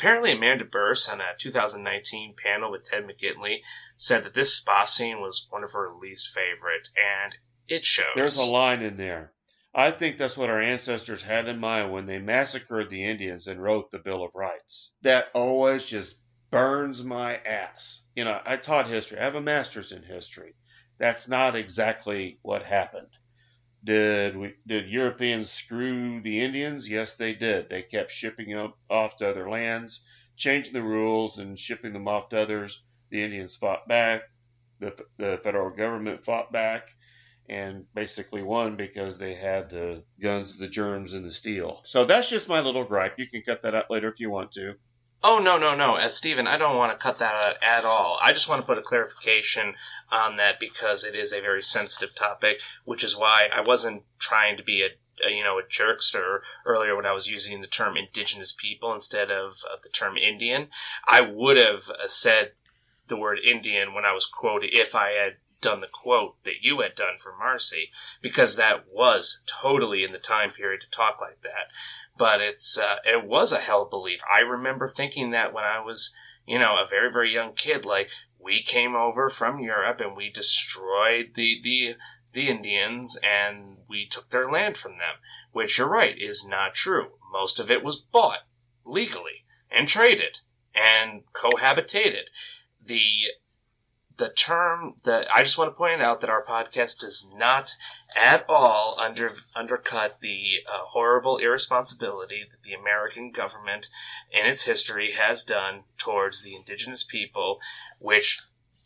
apparently, Amanda Bearse on a 2019 panel with Ted McGinley said that this spa scene was one of her least favorite, and it shows. There's a line in there. I think that's what our ancestors had in mind when they massacred the Indians and wrote the Bill of Rights. That always just burns my ass. You know, I taught history. I have a master's in history. That's not exactly what happened. Did we did Europeans screw the Indians? Yes, they did. They kept shipping them off to other lands, changing the rules and shipping them off to others. The Indians fought back. The, the federal government fought back and basically won because they had the guns, the germs, and the steel. So that's just my little gripe. You can cut that out later if you want to. Oh no no no, as Stephen, I don't want to cut that out at all. I just want to put a clarification on that because it is a very sensitive topic, which is why I wasn't trying to be a, a you know a jerkster earlier when I was using the term indigenous people instead of uh, the term Indian. I would have uh, said the word Indian when I was quoted if I had done the quote that you had done for Marcy because that was totally in the time period to talk like that but it's uh, it was a held belief. I remember thinking that when I was, you know, a very very young kid. Like we came over from Europe and we destroyed the the the Indians and we took their land from them. Which you're right is not true. Most of it was bought legally and traded and cohabitated. The the term that I just want to point out that our podcast does not at all under undercut the uh, horrible irresponsibility that the American government in its history has done towards the indigenous people, which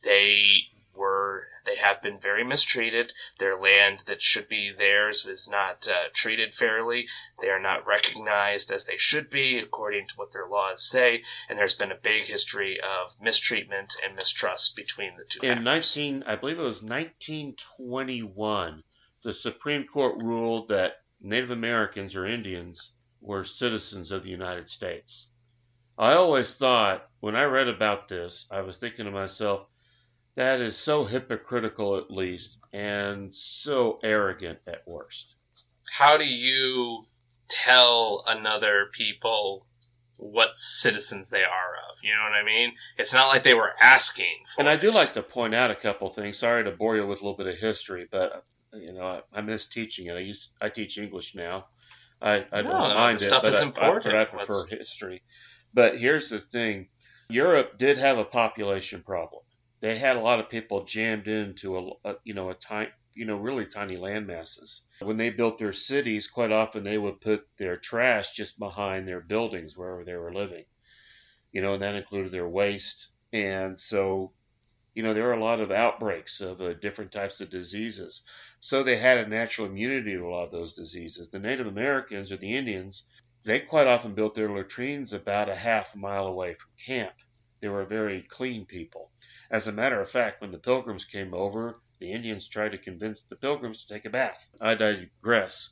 they were they have been very mistreated. Their land that should be theirs is not uh, treated fairly. They are not recognized as they should be according to what their laws say. And there's been a big history of mistreatment and mistrust between the two. In 19, I believe it was 1921, the Supreme Court ruled that Native Americans or Indians were citizens of the United States. I always thought, when I read about this, I was thinking to myself, that is so hypocritical at least, and so arrogant at worst. How do you tell another people what citizens they are of? You know what I mean? It's not like they were asking for And I do it. like to point out a couple things. Sorry to bore you with a little bit of history, but you know I, I miss teaching it. I used I teach English now. I, I No, don't mind it, stuff but is I, I- important. but I prefer Let's- history. But here's the thing: Europe did have a population problem. They had a lot of people jammed into a, a you know a tiny you know really tiny land masses. When they built their cities, quite often they would put their trash just behind their buildings wherever they were living. You know, and that included their waste. And so you know, there were a lot of outbreaks of uh, different types of diseases. So they had a natural immunity to a lot of those diseases. The Native Americans or the Indians, they quite often built their latrines about a half mile away from camp. They were very clean people. As a matter of fact, when the pilgrims came over, the Indians tried to convince the pilgrims to take a bath. I digress.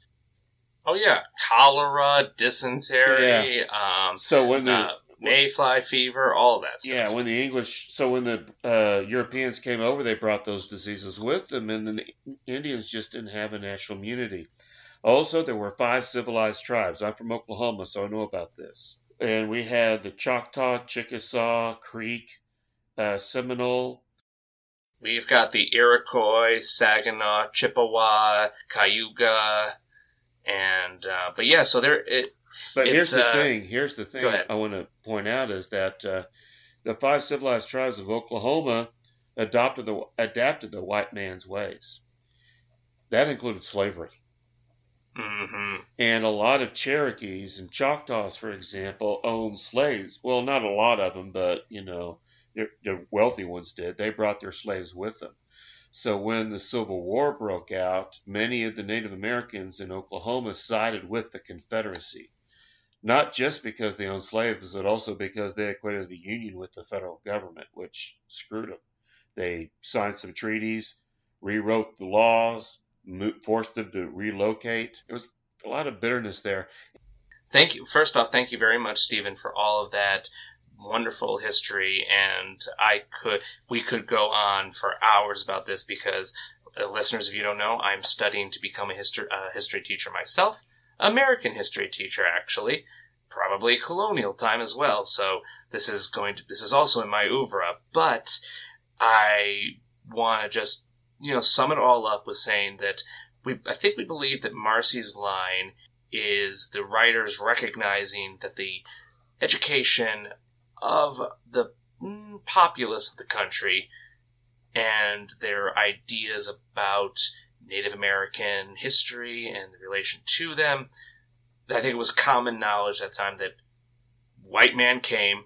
Oh yeah, cholera, dysentery, um, So when the uh, mayfly fever, all that stuff. Yeah, when the English, so when the uh, Europeans came over, they brought those diseases with them, and the Indians just didn't have a natural immunity. Also, there were five civilized tribes. I'm from Oklahoma, so I know about this. And we had the Choctaw, Chickasaw, Creek, uh, Seminole. We've got the Iroquois, Saginaw, Chippewa, Cayuga, and uh, but yeah, so there it. But here's the uh, thing. Here's the thing. I want to point out is that uh, the five civilized tribes of Oklahoma adopted the adapted the white man's ways. That included slavery. hmm And a lot of Cherokees and Choctaws, for example, owned slaves. Well, not a lot of them, but you know, the, wealthy ones did. They brought their slaves with them. So when the Civil War broke out, many of the Native Americans in Oklahoma sided with the Confederacy. Not just because they owned slaves, but also because they equated the Union with the federal government, which screwed them. They signed some treaties, rewrote the laws, forced them to relocate. There was a lot of bitterness there. Thank you. First off, thank you very much, Stephen, for all of that wonderful history. And I could, we could go on for hours about this because, uh, listeners, if you don't know, I'm studying to become a history uh, history teacher myself. American history teacher, actually, probably colonial time as well. So this is going to this is also in my oeuvre. But I want to just you know sum it all up with saying that we I think we believe that Marcy's line is the writers recognizing that the education of the mm, populace of the country and their ideas about Native American history and the relation to them. I think it was common knowledge at the time that white man came,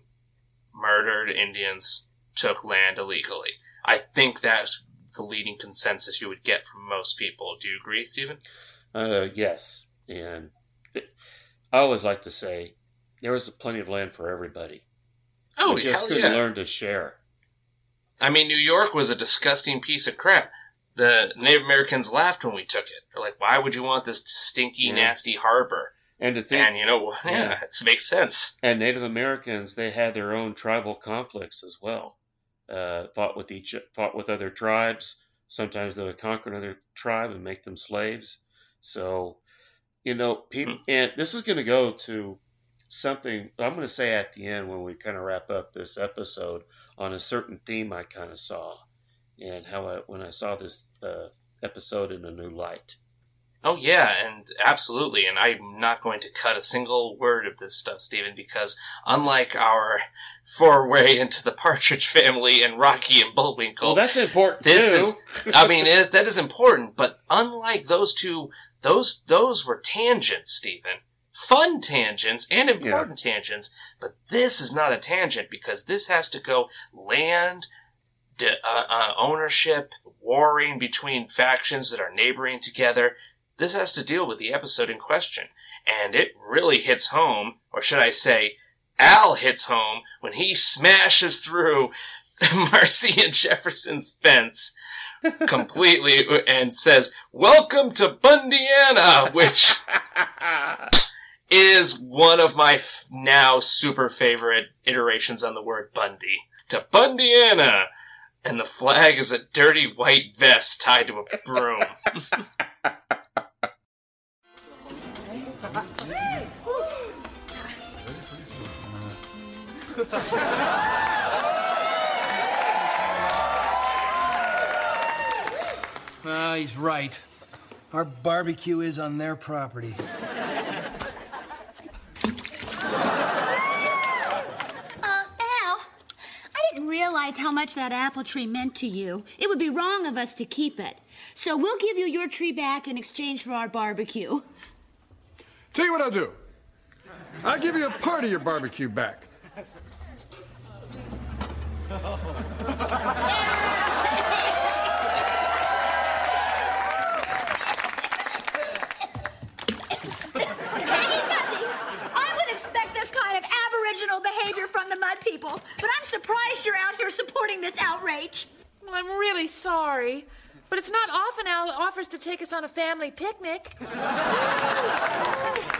murdered Indians, took land illegally. I think that's the leading consensus you would get from most people. Do you agree, Stephen? Uh, yes, and I always like to say there was plenty of land for everybody. Oh, we just couldn't yeah. learn to share. I mean, New York was a disgusting piece of crap. The Native Americans laughed when we took it. They're like, "Why would you want this stinky, Yeah. nasty harbor?" And to think, And you know, <laughs> yeah, Yeah. it makes sense. and Native Americans, they had their own tribal conflicts as well. Uh, fought with each, fought with other tribes. Sometimes they would conquer another tribe and make them slaves. So, you know, people, and this is going to go to something I'm going to say at the end when we kind of wrap up this episode on a certain theme I kind of saw, and how I when I saw this uh, episode in a new light. Oh yeah, and absolutely. And I'm not going to cut a single word of this stuff, Stephen, because unlike our foray into the Partridge Family and Rocky and Bullwinkle, Well, that's important this too. is. I mean, it, that is important. But unlike those two, those those were tangents, Stephen. Fun tangents and important tangents. But this is not a tangent because this has to go land. d- Uh, uh, ownership, warring between factions that are neighboring together. This has to deal with the episode in question. And it really hits home, or should I say, Al hits home when he smashes through <laughs> Marcy and Jefferson's fence <laughs> completely and says, Welcome to Bundiana, which <laughs> is one of my f- now super favorite iterations on the word Bundy. To Bundiana! And the flag is a dirty white vest tied to a broom. <laughs> Ah, he's right. Our barbecue is on their property. Uh, Al, I didn't realize how much that apple tree meant to you. It would be wrong of us to keep it. So we'll give you your tree back in exchange for our barbecue. Tell you what I'll do. I'll give you a part of your barbecue back. <laughs> I would expect this kind of aboriginal behavior from the Mud People, but I'm surprised you're out here supporting this outrage. Well, I'm really sorry, but it's not often Al offers to take us on a family picnic.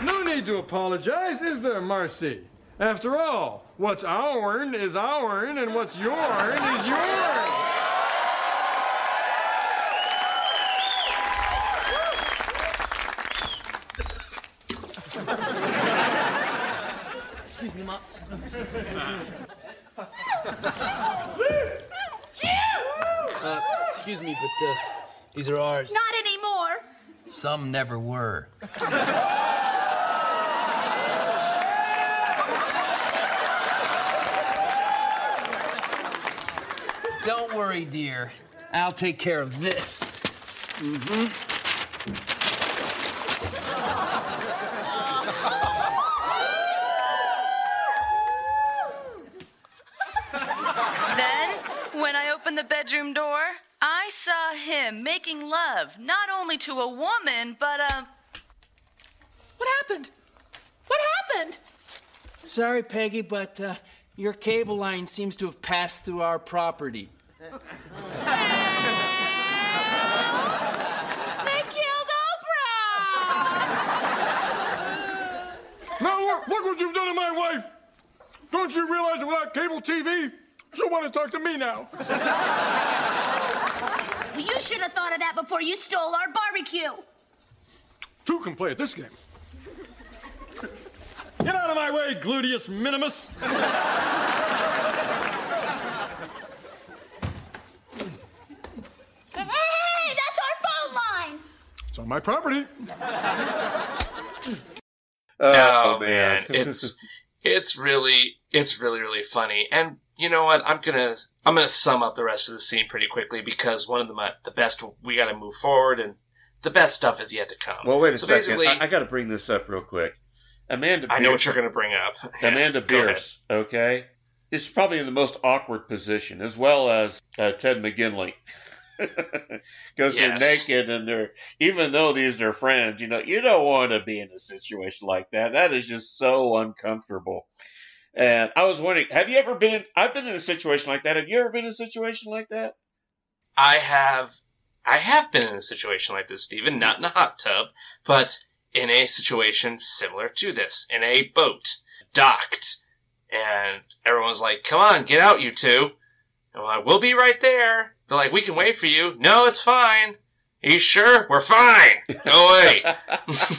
No need to apologize, is there, Marcy? After all, what's ourn is ourn, and what's yourn is yourn. Excuse me. Uh, excuse me, but uh, these are ours. Not anymore. Some never were. Don't worry, dear. I'll take care of this. Mm-hmm. Then, when I opened the bedroom door, I saw him making love not only to a woman, but um. What happened? What happened? Sorry, Peggy, but uh, your cable line seems to have passed through our property. <laughs> They killed Oprah! Now look, look what you've done to my wife. Don't you realize that without cable TV, she'll want to talk to me now. Well, you should have thought of that before you stole our barbecue. Two can play at this game. Get out of my way, gluteus minimus. Hey, that's our phone line. It's on my property. Oh, oh man, it's it's really it's really really funny. And you know what? I'm gonna I'm gonna sum up the rest of the scene pretty quickly because one of the the best we got to move forward, and the best stuff is yet to come. Well, wait a so second. I, I got to bring this up real quick. Amanda. I know what you're gonna bring up. Amanda Yes, ahead. Bearse, okay, is probably in the most awkward position, as well as uh, Ted McGinley. <laughs> Because they're naked and they're, even though these are friends, you know, you don't want to be in a situation like that. That is just so uncomfortable. And I was wondering, have you ever been? I've been in a situation like that. Have you ever been in a situation like that? I have I have been in a situation like this, Stephen, not in a hot tub, but in a situation similar to this, in a boat, docked, and everyone's like, "Come on, get out, you two. And I'm like, "We'll be right there." They're like, "We can wait for you." No, it's fine. Are you sure? We're fine. Go away.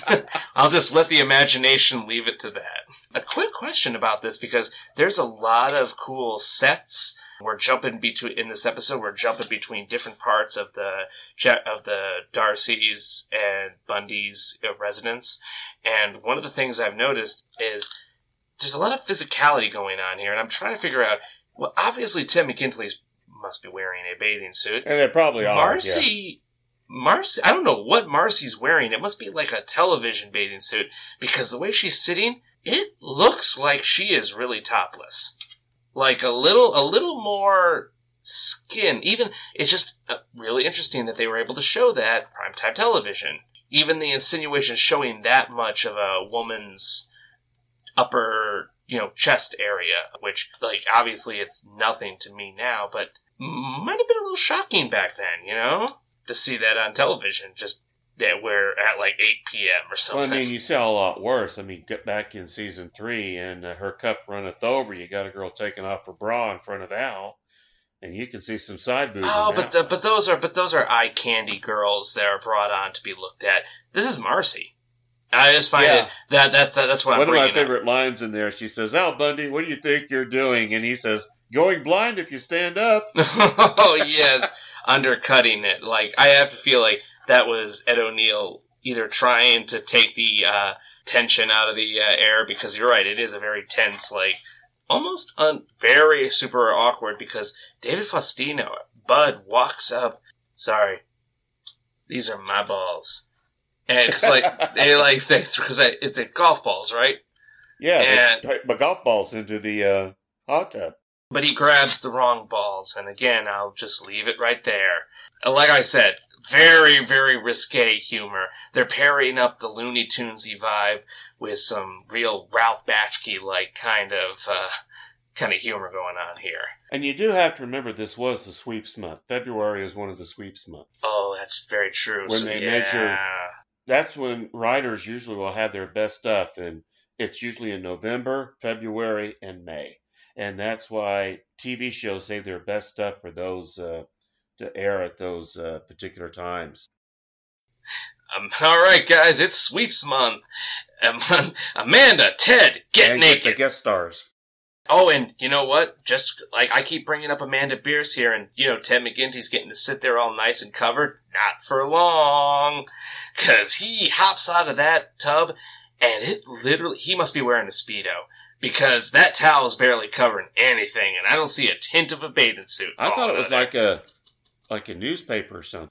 <laughs> <laughs> I'll just let the imagination leave it to that. A quick question about this because there's a lot of cool sets. We're jumping between in this episode. We're jumping between different parts of the of the D'Arcy's and Bundy's uh, residence, and one of the things I've noticed is there's a lot of physicality going on here, and I'm trying to figure out. Well, obviously Tim McGinley must be wearing a bathing suit. And they probably are. Marcy, Marcy, I don't know what Marcy's wearing. It must be like a television bathing suit because the way she's sitting, it looks like she is really topless. Like a little, a little more skin. Even it's just uh, really interesting that they were able to show that primetime television. Even the insinuation showing that much of a woman's upper, you know, chest area, which, like, obviously it's nothing to me now, but might have been a little shocking back then, you know, to see that on television. Just yeah, where at like 8 p.m. or something. Well, I mean, you saw a lot worse. I mean, get back in season three, and uh, her cup runneth over. You got a girl taking off her bra in front of Al, and you can see some side boobs. Oh, but the, but those are but those are eye candy girls that are brought on to be looked at. This is Marcy. I just find Yeah. it that that's that's what one I'm of my bringing up. favorite lines in there. She says, "Al Bundy, what do you think you're doing?" And he says, "Going blind if you stand up." <laughs> oh yes, undercutting it. Like I have to feel like that was Ed O'Neill either trying to take the uh, tension out of the uh, air because you're right, it is a very tense, like almost un- very super awkward because David Faustino, Bud walks up. Sorry, these are my balls, and it's like <laughs> they like they because it's the golf balls, right? Yeah, And- they put my golf balls into the uh, hot tub. But he grabs the wrong balls. And again, I'll just leave it right there. Like I said, very, very risque humor. They're pairing up the Looney Tunesy vibe with some real Ralph Bakshi like kind of uh, kind of humor going on here. And you do have to remember this was the sweeps month. February is one of the sweeps months. Oh, that's very true. when So, they yeah. measure, that's when writers usually will have their best stuff, and it's usually in November, February, and May. And that's why TV shows save their best stuff for those uh, to air at those uh, particular times. Um, all right, guys, it's sweeps month. Um, <laughs> Amanda, Ted, get and naked. Get the guest stars. Oh, and you know what? Just like I keep bringing up Amanda Bearse here, and you know Ted McGinley's getting to sit there all nice and covered. Not for long, cause he hops out of that tub, and it literally he must be wearing a speedo because that towel is barely covering anything, and I don't see a hint of a bathing suit. I thought it was like a like a newspaper or something.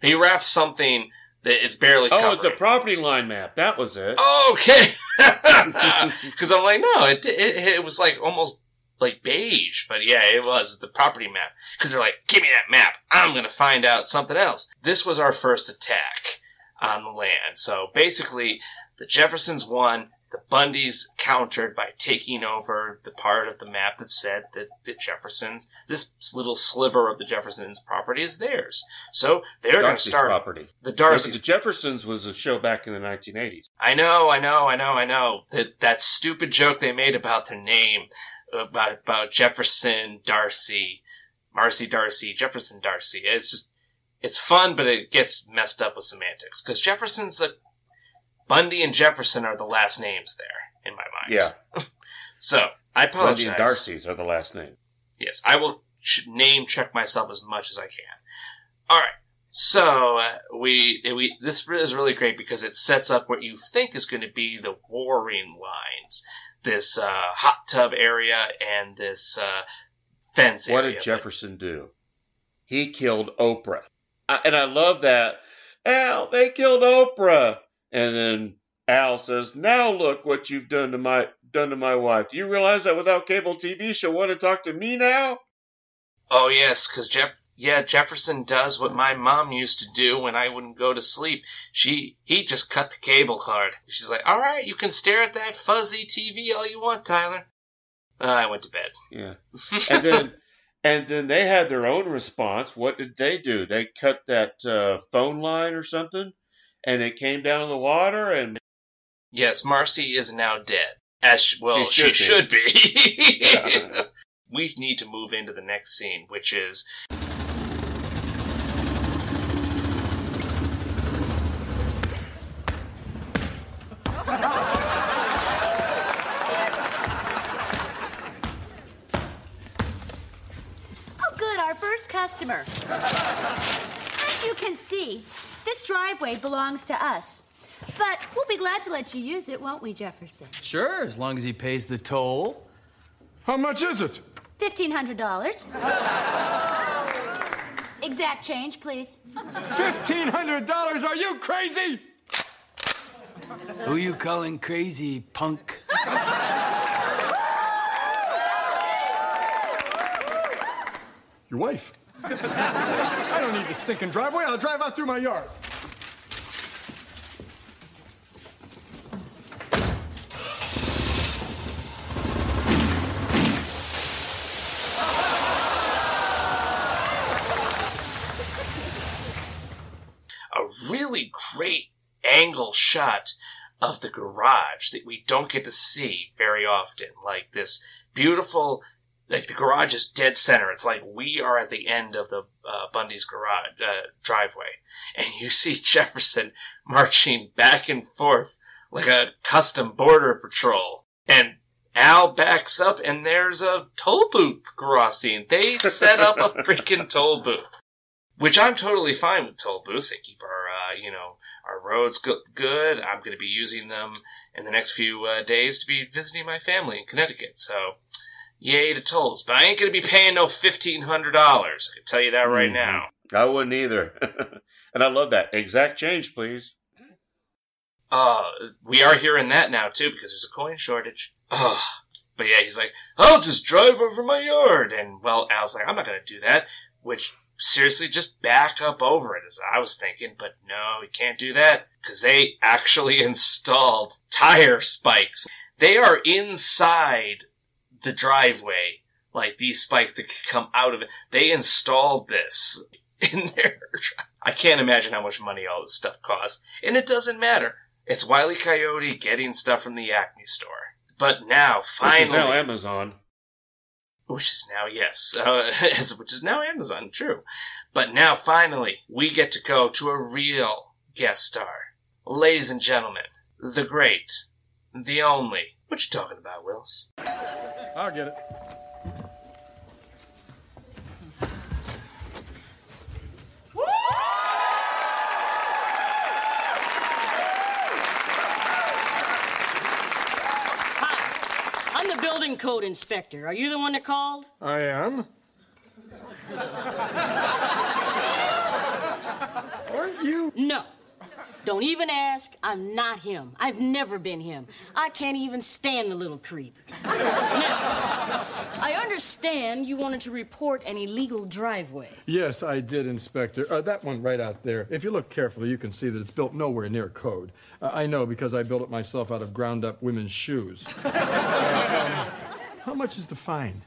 He wraps something that is barely Oh, covering. it's the property line map. That was it. Okay. <laughs> <laughs> Because I'm like, no, it, it it was like almost like beige, but yeah, it was the property map. Because they're like, give me that map. I'm gonna find out something else. This was our first attack on the land. So basically, the Jeffersons won. The Bundys countered by taking over the part of the map that said that the Jeffersons, this little sliver of the Jeffersons' property is theirs. So they're going to start property. The but the Jeffersons was a show back in the 1980s. I know, I know, I know, I know. That that stupid joke they made about their name, about about Jefferson D'Arcy, Marcy D'Arcy, Jefferson D'Arcy. It's just it's fun, but it gets messed up with semantics because Jefferson's the Bundy and Jefferson are the last names there in my mind. Yeah. <laughs> So I apologize. Bundy and D'Arcy's are the last name. Yes, I will name check myself as much as I can. All right. So uh, we we this is really great because it sets up what you think is going to be the warring lines, this uh, hot tub area and this uh, fence What area. did Jefferson do? He killed Oprah. I, and I love that. Al, they killed Oprah. And then Al says, "Now look what you've done to my done to my wife. Do you realize that without cable TV, she'll want to talk to me now?" Oh yes, because Jeff. Yeah, Jefferson does what my mom used to do when I wouldn't go to sleep. She he just cut the cable card. She's like, "All right, you can stare at that fuzzy TV all you want, Tyler." Uh, I went to bed. Yeah. And then <laughs> and then they had their own response. What did they do? They cut that uh, phone line or something, and it came down in the water. And Yes, Marcy is now dead. As sh- well, She she should should be. be. <laughs> we need to move into the next scene, which is Oh, good, our first customer. As you can see, this driveway belongs to us. But we'll be glad to let you use it, won't we, Jefferson? Sure, as long as he pays the toll. How much is it? $1,500. <laughs> Exact change, please. $1,500? Are you crazy? Who you calling crazy, punk? Your wife. I don't need the stinking driveway. I'll drive out through my yard. a really great angle shot of the garage that we don't get to see very often. Like this beautiful, like the garage is dead center. It's like we are at the end of the uh, Bundy's garage uh, driveway, and you see Jefferson marching back and forth like a custom border patrol, and. Al backs up and there's a toll booth crossing. They set up a freaking toll booth which I'm totally fine with toll booths. They keep our, uh, you know, our roads go- good. I'm going to be using them in the next few uh, days to be visiting my family in Connecticut. So, yay to tolls. But I ain't going to be paying no fifteen hundred dollars. I can tell you that right Mhm. now. I wouldn't either. <laughs> and I love that. Exact change, please. Uh, we are hearing that now too because there's a coin shortage. Oh, but yeah, he's like, I'll just drive over my yard, and well, Al's like, I'm not going to do that. Which seriously, just back up over it, as I was thinking. But no, we can't do that because they actually <laughs> installed tire spikes. They are inside the driveway, like these spikes that could come out of it. They installed this <laughs> in there. I can't imagine how much money all this stuff costs, and it doesn't matter. It's Wiley Coyote getting stuff from the Acme store. But now, finally, Which is now Amazon. which is now yes, uh, <laughs> which is now Amazon, true. But now finally, we get to go to a real guest star, ladies and gentlemen, the great, the only, What you talking about, Wills? I'll get it. I'm the building code inspector. Are you the one that called? I am. <laughs> Aren't you? No. Don't even ask. I'm not him. I've never been him. I can't even stand the little creep. now, I understand you wanted to report an illegal driveway. Yes, I did, Inspector. Uh, that one right out there. If you look carefully, you can see that it's built nowhere near code. Uh, I know because I built it myself out of ground up women's shoes. Uh, <laughs> um, how much is the fine?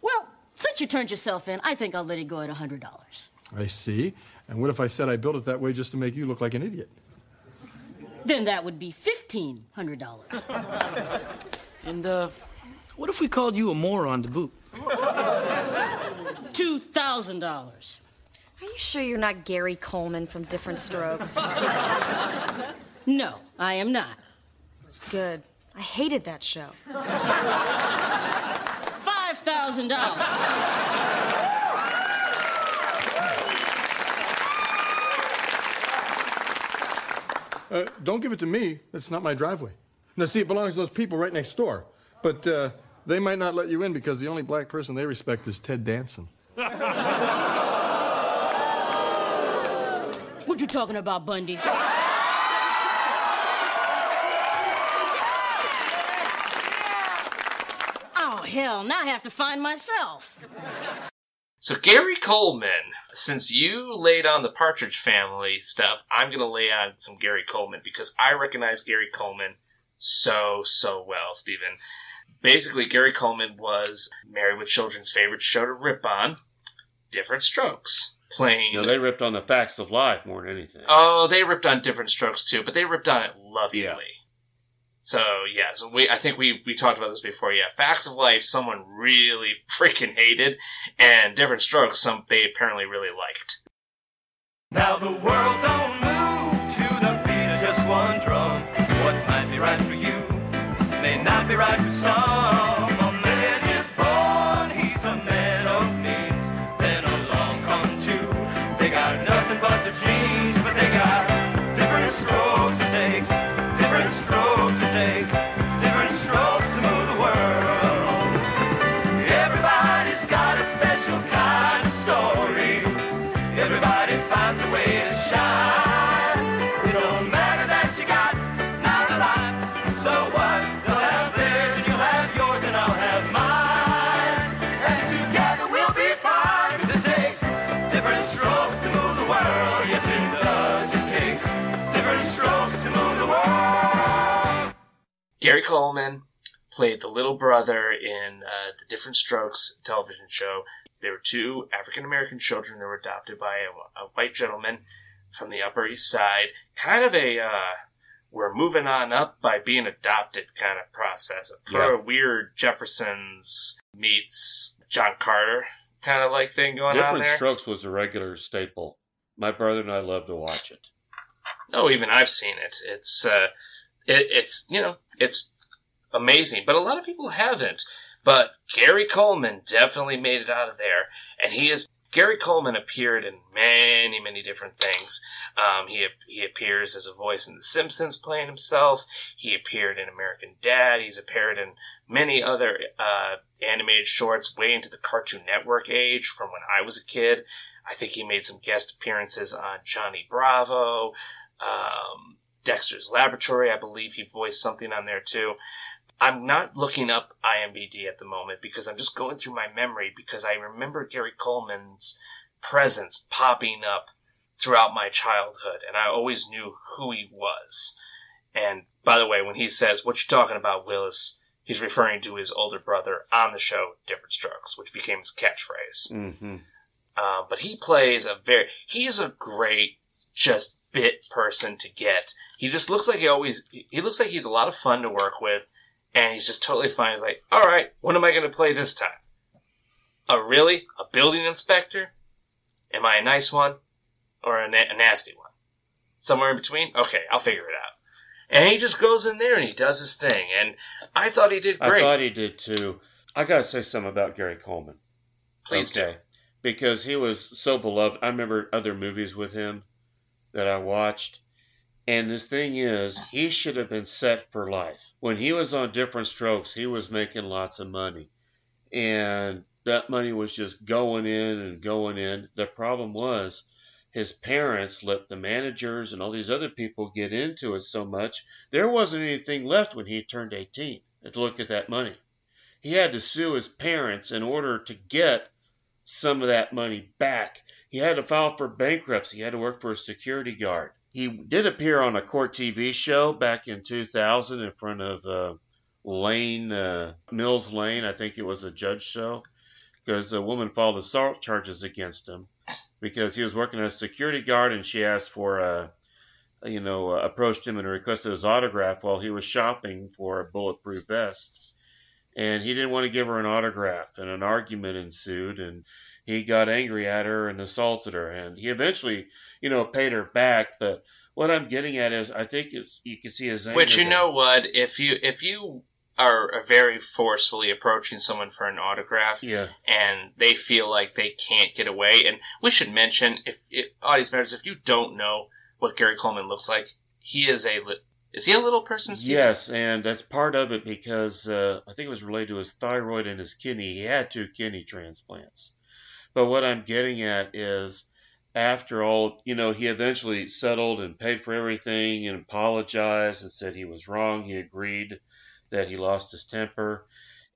Well, since you turned yourself in, I think I'll let it go at a $100. I see. And what if I said I built it that way just to make you look like an idiot? Then that would be $1,500. And, uh, what if we called you a moron to boot? $2,000. Are you sure you're not Gary Coleman from Diff'rent Strokes? <laughs> No, I am not. Good. I hated that show. $5,000. Uh, don't give it to me. It's not my driveway. Now, see, it belongs to those people right next door. But uh, they might not let you in because the only black person they respect is Ted Danson. <laughs> What you talking about, Bundy? <laughs> Oh, hell, now I have to find myself. So Gary Coleman, since you laid on the Partridge Family stuff, I'm gonna lay on some Gary Coleman because I recognize Gary Coleman so so well, Stephen. Basically, Gary Coleman was Married with Children's favorite show to rip on, Diff'rent Strokes, playing. No, they ripped on the facts of life more than anything. Oh, they ripped on Diff'rent Strokes too, but they ripped on it lovingly. So yeah, so we I think we we talked about this before. Yeah, Facts of Life, someone really <laughs> freaking hated, and Diff'rent Strokes, some they apparently really liked. Now the world don't move to the beat of just one drum. What might be right for you may not be right for some. Coleman played the little brother in uh, the Diff'rent Strokes television show. There were two African American children that were adopted by a, a white gentleman from the Upper East Side. Kind of a uh, we're moving on up by being adopted kind of process. A Yeah. weird Jeffersons meets John Carter kind of like thing going on Different. Strokes was a regular staple. My brother and I love to watch it. Oh, even I've seen it. It's uh, it, it's you know it's amazing, but a lot of people haven't. But Gary Coleman definitely made it out of there, and he is. Gary Coleman appeared in many, many different things. Um, he he appears as a voice in The Simpsons, playing himself. He appeared in American Dad. He's appeared in many other uh, animated shorts, way into the Cartoon Network age, from when I was a kid. I think he made some guest appearances on Johnny Bravo, um, Dexter's Laboratory. I believe he voiced something on there too. I'm not looking up IMBD at the moment because I'm just going through my memory because I remember Gary Coleman's presence popping up throughout my childhood and I always knew who he was. And by the way, when he says, What you talking about, Willis? He's referring to his older brother on the show Diff'rent Strokes, which became his catchphrase. Mm-hmm. Uh, but he plays a very he's a great just bit person to get. He just looks like he always he looks like he's a lot of fun to work with, and he's just totally fine. He's like, all right, what am I going to play this time? A really a building inspector? Am I a nice one or a, na- a nasty one? Somewhere in between? Okay, I'll figure it out. and he just goes in there and he does his thing. And I thought he did great. I thought he did too. I got to say something about Gary Coleman. Please do. Because he was so beloved. I remember other movies with him that I watched. And this thing is, he should have been set for life. When he was on Diff'rent Strokes, he was making lots of money. And that money was just going in and going in. The problem was, his parents let the managers and all these other people get into it so much, there wasn't anything left when he turned 18 to look at that money. He had to sue his parents in order to get some of that money back. He had to file for bankruptcy. He had to work for a security guard. He did appear on a court TV show back in 2000 in front of uh, Lane, uh, Mills Lane. I think it was a judge show because a woman filed assault charges against him because he was working as a security guard and she asked for a, you know, uh, approached him and requested his autograph while he was shopping for a bulletproof vest. And he didn't want to give her an autograph, and an argument ensued, and he got angry at her and assaulted her. And he eventually, you know, paid her back. But what I'm getting at is, I think it's, you can see his anger. Which you there. know what? If you if you are very forcefully approaching someone for an autograph, Yeah. and they feel like they can't get away, and we should mention if, if audience members, if you don't know what Gary Coleman looks like, he is a is he a little person? Steve? Yes, and that's part of it because uh, I think it was related to his thyroid and his kidney. He had two kidney transplants. But what I'm getting at is, after all, you know, he eventually settled and paid for everything and apologized and said he was wrong. He agreed that he lost his temper.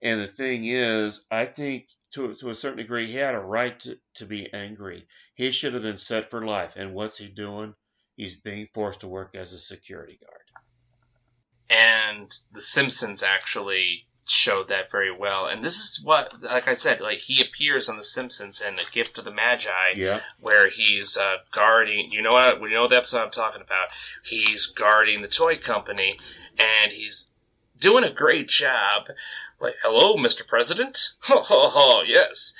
And the thing is, I think to, to a certain degree, he had a right to, to be angry. He should have been set for life. And what's he doing? He's being forced to work as a security guard. And The Simpsons actually showed that very well. And this is what, like I said, like he appears on The Simpsons in A Gift of the Magi, Yeah. where he's uh, guarding. You know what? You know the episode I'm talking about. He's guarding the toy company, and he's doing a great job. Like, hello, Mr. President. <laughs> Ho ho ho! Yes.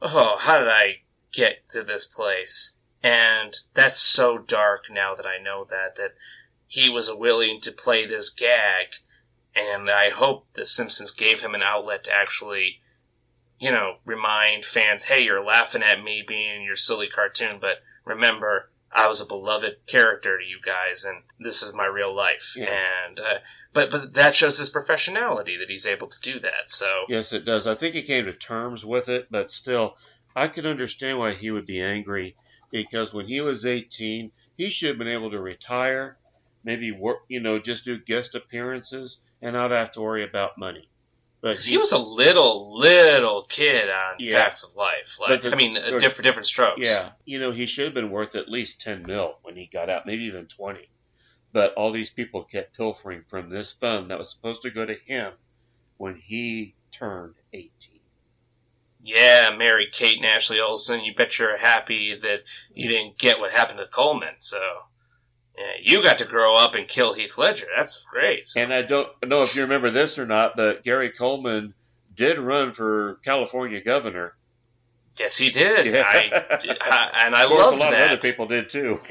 Oh, how did I get to this place? And that's so dark now that I know that that he was willing to play this gag, and I hope The Simpsons gave him an outlet to actually, you know, remind fans, hey, you're laughing at me being your silly cartoon, but remember, I was a beloved character to you guys, and this is my real life. And uh, but but that shows his professionality that he's able to do that. So Yes, it does. I think he came to terms with it, but still, I could understand why he would be angry because when he was 18, he should have been able to retire, maybe work, you know, just do guest appearances and not have to worry about money. But 'cause he was a little little kid on Yeah. Facts of Life. Like the- I mean, uh, different different strokes. Yeah, you know, he should have been worth at least 10 mil when he got out, maybe even 20. But all these people kept pilfering from this fund that was supposed to go to him when he turned 18. Yeah, Mary Kate and Ashley Olsen, you bet you're happy that you didn't get what happened to Coleman. So, yeah, you got to grow up and kill Heath Ledger. That's great. So, And I don't know if you remember this or not, but Gary Coleman did run for California governor. yes, he did. Yeah. I, I- and I love a lot that. of other people did too. <laughs>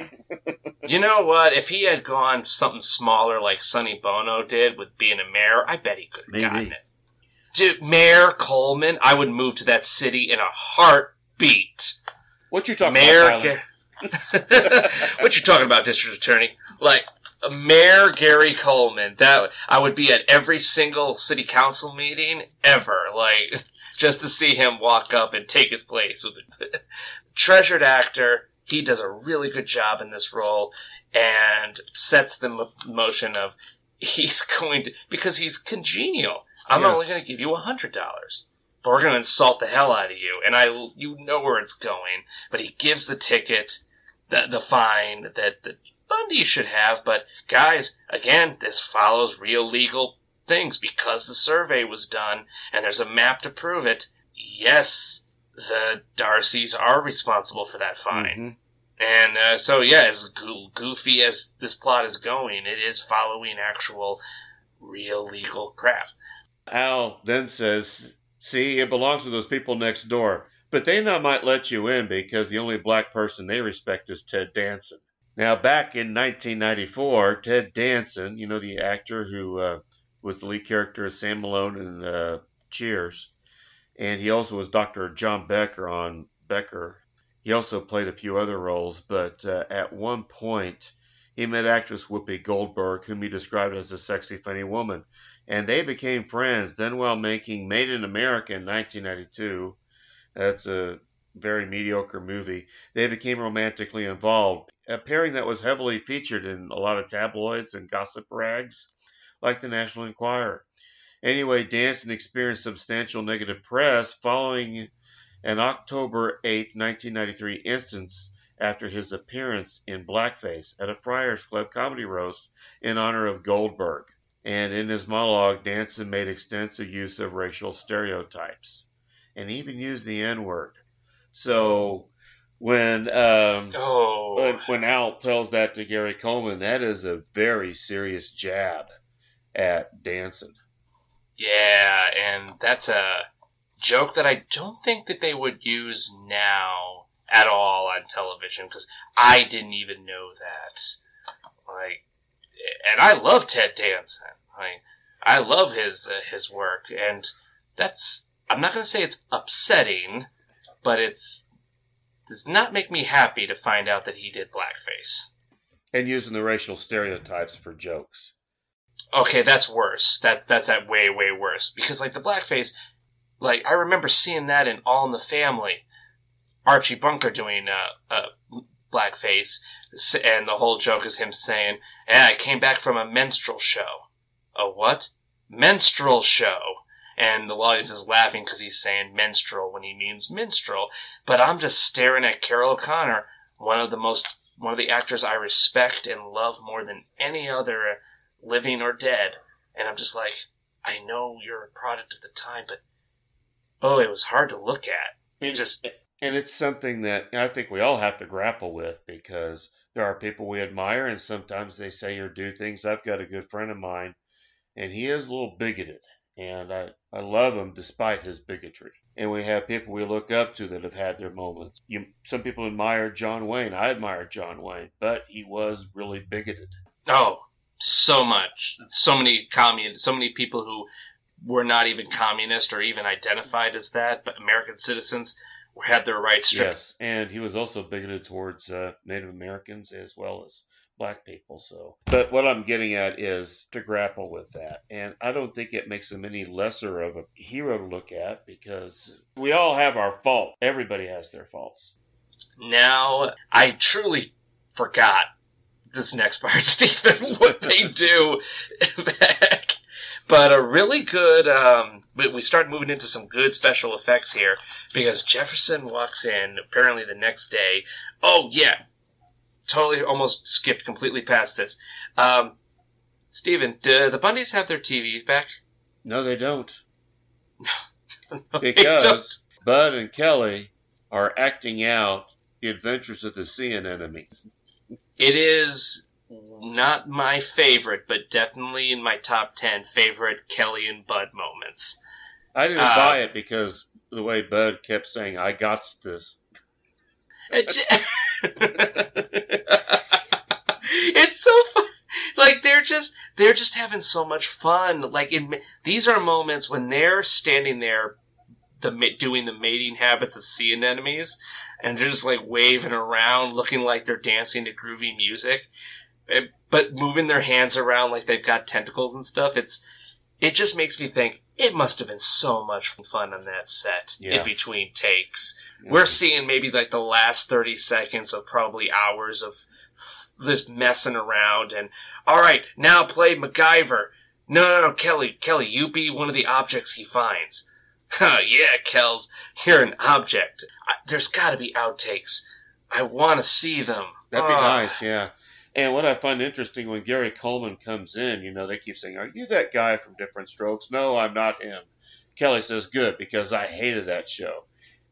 You know what? If he had gone something smaller like Sonny Bono did with being a mayor, I bet he could have gotten it. Dude, Mayor Coleman, I would move to that city in a heartbeat. What you talking Mayor about, Tyler? <laughs> What you talking about, District Attorney? Like Mayor Gary Coleman. That I would be at every single city council meeting ever. Like just to see him walk up and take his place. <laughs> Treasured actor. He does a really good job in this role and sets the mo- motion of he's <laughs> going to because he's congenial. I'm Yeah. only going to give you a hundred dollars, but we're going to insult the hell out of you, and I you know where it's going. But he gives the ticket, the the fine that the Bundy should have. But guys, again, this follows real legal things because the survey was done and there's a map to prove it. Yes, the D'Arcys are responsible for that fine. And uh, so, yeah, as goofy as this plot is going, it is following actual, real legal crap. Al then says, "See, it belongs to those people next door, but they not might let you in because the only black person they respect is Ted Danson." Now, back in 1994, Ted Danson, you know, the actor who uh, was the lead character of Sam Malone in uh, Cheers, and he also was Dr. John Becker on Becker. He also played a few other roles, but uh, at one point, he met actress Whoopi Goldberg, whom he described as a sexy, funny woman, and they became friends. Then, while making Made in America in 1992, that's a very mediocre movie, they became romantically involved, a pairing that was heavily featured in a lot of tabloids and gossip rags like the National Enquirer. Anyway, Danson experienced substantial negative press following an October 8, 1993 instance after his appearance in blackface at a Friars Club comedy roast in honor of Goldberg. And in his monologue, Danson made extensive use of racial stereotypes and even used the N word. So when um, oh. when, when Al tells that to Gary Coleman, that is a very serious jab at Danson. Yeah, and that's a joke that I don't think that they would use now at all on television because I didn't even know that. Like, and I love Ted Danson. Like, I love his uh, his work, and that's I'm not going to say it's upsetting, but it's does not make me happy to find out that he did blackface. And using the racial stereotypes for jokes. Okay, that's worse. That that's that way way worse because like the blackface, like I remember seeing that in All in the Family, Archie Bunker doing a, a blackface, and the whole joke is him saying, "Yeah, I came back from a menstrual show." A what? Menstrual show. And the audience is laughing because he's saying menstrual when he means minstrel. But I'm just staring at Carol O'Connor, one of the most, one of the actors I respect and love more than any other uh, living or dead. And I'm just like, I know you're a product of the time, but oh, it was hard to look at. It just and it's something that I think we all have to grapple with because there are people we admire, and sometimes they say or do things. I've got a good friend of mine, and he is a little bigoted, and I, I love him despite his bigotry. And we have people we look up to that have had their moments. You, some people admire John Wayne. I admire John Wayne, but he was really bigoted. Oh, so much. So many commun, so many people who were not even communist or even identified as that, but American citizens had their rights stripped. Yes, and he was also bigoted towards uh, Native Americans as well as black people. So, but what I'm getting at is to grapple with that, and I don't think it makes him any lesser of a hero to look at because we all have our fault. Everybody has their faults. Now, I truly forgot this next part, <laughs> Stephen, what they do <laughs> back. But a really good, um, we start moving into some good special effects here because Jefferson walks in apparently the next day. Oh, yeah. Totally almost skipped completely past this. Um, Steven, do the Bundys have their TVs back? No, they don't. <laughs> no, because they don't. Bud and Kelly are acting out the adventures of the sea enemy. It is not my favorite, but definitely in my top 10 favorite Kelly and Bud moments. I didn't Uh, buy it because the way Bud kept saying, I got this. <laughs> <laughs> it's so fun. Like they're just they're just having so much fun. Like in these are moments when they're standing there, the doing the mating habits of sea anemones, and they're just like waving around, looking like they're dancing to groovy music, but moving their hands around like they've got tentacles and stuff. It's it just makes me think it must have been so much fun on that set Yeah. in between takes. We're seeing maybe like the last 30 seconds of probably hours of just messing around and all right, now play MacGyver. No, no, no, Kelly, Kelly, you be one of the objects he finds. <laughs> Huh, yeah, Kells, you're an object. I, there's got to be outtakes. I want to see them. That'd be Ah. nice, yeah. And what I find interesting when Gary Coleman comes in, you know, they keep saying, Are you that guy from Diff'rent Strokes? No, I'm not him. Kelly says, Good, because I hated that show.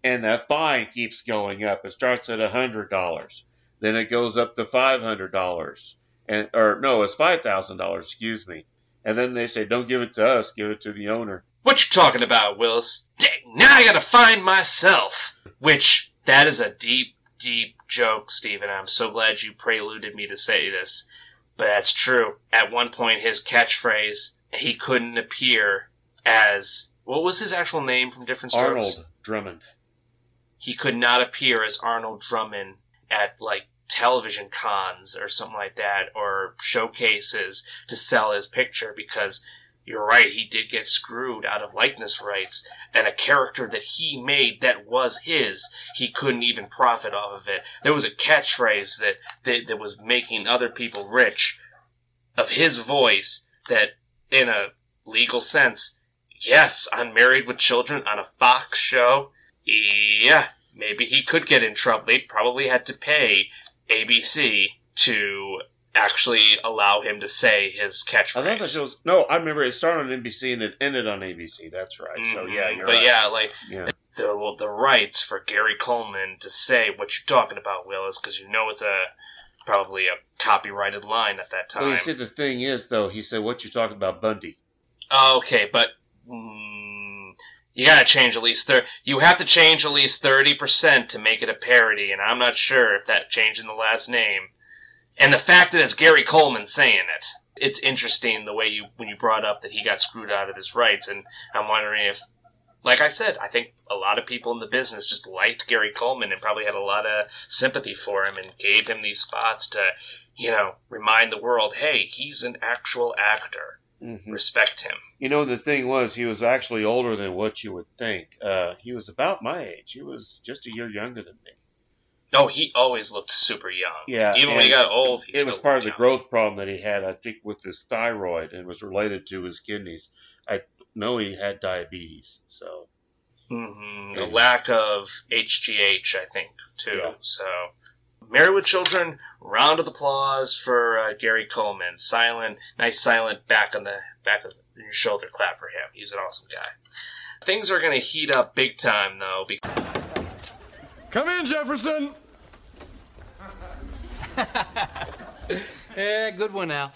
And that fine keeps going up. It starts at a hundred dollars. Then it goes up to five hundred dollars. And or no, it's five thousand dollars, excuse me. And then they say, Don't give it to us, give it to the owner. What you talking about, Willis? Dang, now I gotta find myself. Which, that is a deep, deep joke, Stephen. I'm so glad you preluded me to say this. But that's true. At one point, his catchphrase, he couldn't appear as. What was his actual name from different Strokes? Arnold Drummond. He could not appear as Arnold Drummond at, like, television cons or something like that, or showcases to sell his picture because you're right, he did get screwed out of likeness rights, and a character that he made that was his, he couldn't even profit off of it. There was a catchphrase that, that, that was making other people rich of his voice that, in a legal sense, yes, I'm married with children on a Fox show. Yeah, maybe he could get in trouble. They probably had to pay ABC to actually allow him to say his catchphrase. I thought that was no. I remember it started on NBC and it ended on ABC. That's right. So yeah, you're but right. yeah, like Yeah. the the rights for Gary Coleman to say what you're talking about, Willis, because you know it's a probably a copyrighted line at that time. Well, you see, the thing is, though, he said, "What you talking about, Bundy?" Okay, but mm, you gotta change at least thir- You have to change at least thirty percent to make it a parody, and I'm not sure if that change in the last name and the fact that it's Gary Coleman saying it. It's interesting the way you when you brought up that he got screwed out of his rights, and I'm wondering if, like I said, I think a lot of people in the business just liked Gary Coleman and probably had a lot of sympathy for him and gave him these spots to, you know, remind the world, hey, he's an actual actor. Mhm. Respect him. You know, the thing was, he was actually older than what you would think. Uh, he was about my age. He was just a year younger than me. No, he always looked super young. Yeah, Even when he got old, he still it was part of the growth problem that he had, I think, with his thyroid, and was related to his kidneys. I know he had diabetes, so hmm The lack of HGH, I think, too. So, Married with Children, round of applause for uh, Gary Coleman. Silent, nice silent back on the back of your shoulder clap for him. He's an awesome guy. Things are going to heat up big time, though. Because Come in, Jefferson. Yeah, <laughs> good one, Al.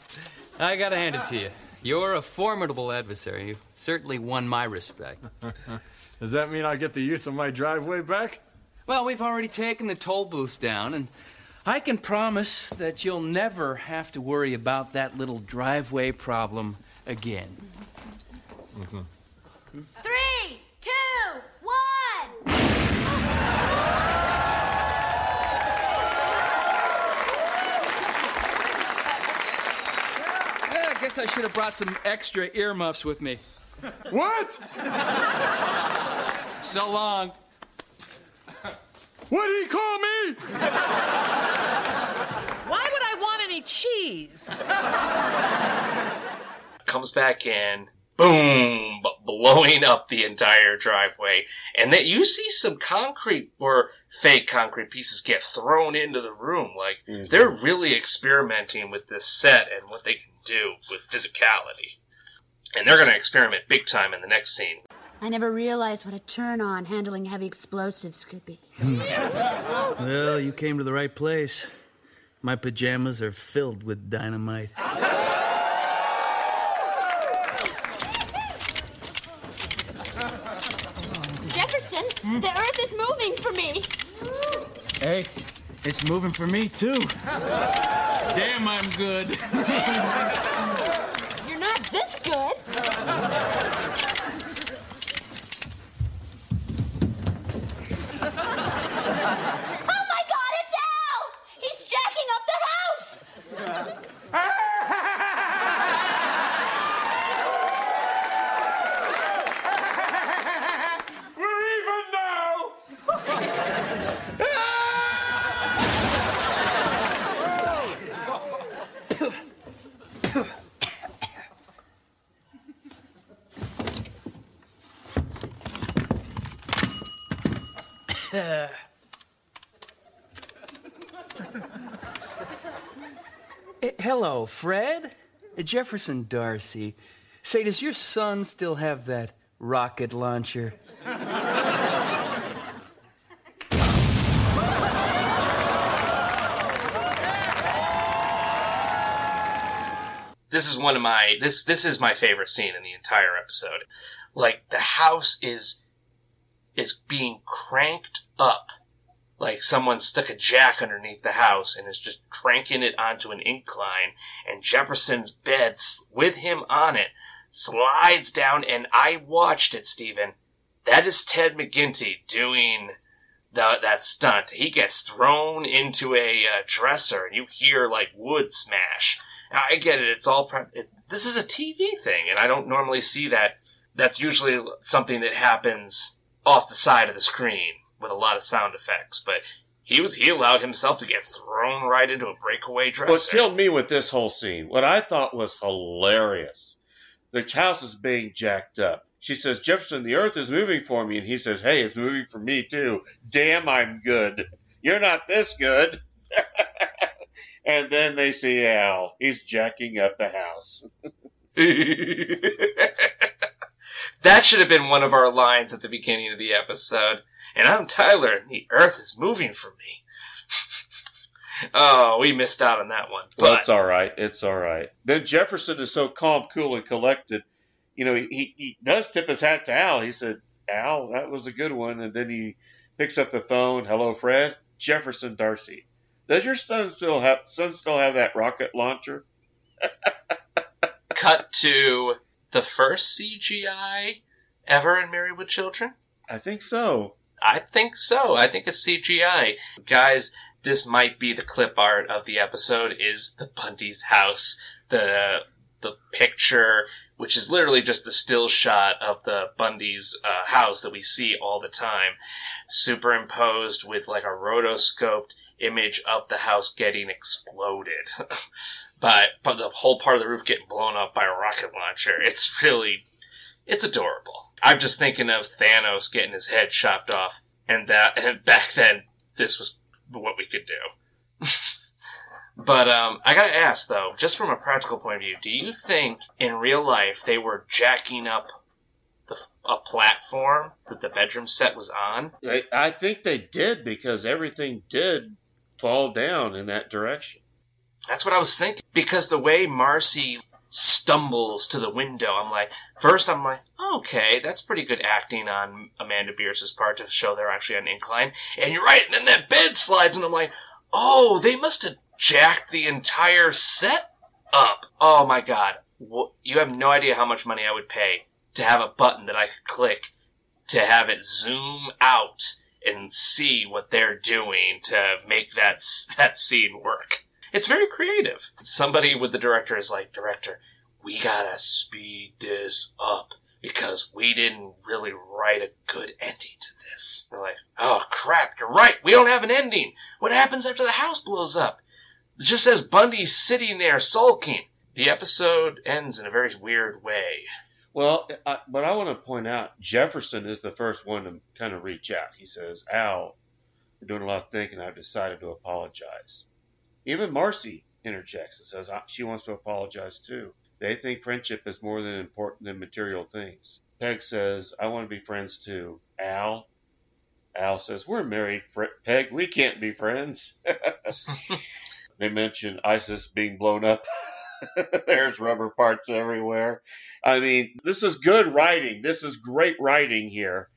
I gotta hand it to you. You're a formidable adversary. You've certainly won my respect. <laughs> Does that mean I get the use of my driveway back? Well, we've already taken the toll booth down, and I can promise that you'll never have to worry about that little driveway problem again. Mm-hmm. Three, two, one. Yeah, I guess I should have brought some extra earmuffs with me. What? So long. What did he call me? Why would I want any cheese? comes back in, boom, blowing up the entire driveway. And that you see some concrete or fake concrete pieces get thrown into the room. Like mm-hmm. they're really experimenting with this set and what they can do with physicality. And they're going to experiment big time in the next scene. I never realized what a turn on handling heavy explosives could be. Hmm. Well, you came to the right place. My pajamas are filled with dynamite. Jefferson, the Earth is moving for me. Hey, it's moving for me, too. Damn, I'm good. You're not this good. Oh my God, it's Al! He's jacking up the house. We're even now. <laughs> Eh, Hello, Fred. Eh, Jefferson D'Arcy. Say, does your son still have that rocket launcher? This is one of my this this is my favorite scene in the entire episode. Like the house is is being cranked up like someone stuck a jack underneath the house and is just cranking it onto an incline, and Jefferson's bed with him on it slides down, and I watched it, Stephen. That is Ted McGinley doing the, that stunt. He gets thrown into a uh, dresser, and you hear like wood smash. I get it. It's all. Pre- it, this is a TV thing, and I don't normally see that. That's usually something that happens off the side of the screen with a lot of sound effects. But he was he allowed himself to get thrown right into a breakaway dresser. What killed me with this whole scene, what I thought was hilarious, the house is being jacked up. She says, Jefferson, the earth is moving for me. And he says, Hey, it's moving for me too. Damn, I'm good. You're not this good. <laughs> and then they see Al. He's jacking up the house. <laughs> that should have been one of our lines at the beginning of the episode. And I'm Tyler, and the earth is moving for me. <laughs> oh, we missed out on that one. Well, it's all right. It's all right. Then Jefferson is so calm, cool, and collected. You know, he, he does tip his hat to Al. He said, Al, that was a good one. And then he picks up the phone. Hello, Fred. Jefferson D'Arcy. Does your son still have son still have that rocket launcher? <laughs> cut to the first CGI ever in Married with Children? I think so. I think so. I think it's CGI. Guys, this might be the clip art of the episode is the Bundy's house. The the picture, which is literally just the still shot of the Bundy's uh, house that we see all the time, superimposed with like a rotoscoped image of the house getting exploded. <laughs> by, by the whole part of the roof getting blown up by a rocket launcher. It's really, it's adorable. I'm just thinking of Thanos getting his head chopped off, and that, and back then, this was what we could do. <laughs> but um, I gotta ask though, just from a practical point of view, do you think in real life they were jacking up the, a platform that the bedroom set was on? I, I think they did because everything did fall down in that direction. That's what I was thinking. Because the way Marcy stumbles to the window, I'm like, first I'm like, okay, that's pretty good acting on Amanda Bearse's part to show they're actually on incline. And you're right, and then that bed slides, and I'm like, oh, they must have jacked the entire set up. Oh my god. You have no idea how much money I would pay to have a button that I could click to have it zoom out and see what they're doing to make that that scene work. It's very creative. Somebody with the director is like, director, we gotta speed this up because we didn't really write a good ending to this. They're like, oh crap, you're right. We don't have an ending. What happens after the house blows up? It just says Bundy's sitting there sulking. The episode ends in a very weird way. Well, I, but I want to point out Jefferson is the first one to kind of reach out. He says, Al, we're doing a lot of thinking. I've decided to apologize. Even Marcy interjects and says she wants to apologize too. They think friendship is more than important than material things. Peg says, I want to be friends too. Al? Al says, We're married, Peg. We can't be friends. <laughs> they mention ISIS being blown up. <laughs> <laughs> There's rubber parts everywhere. I mean, this is good writing. This is great writing here.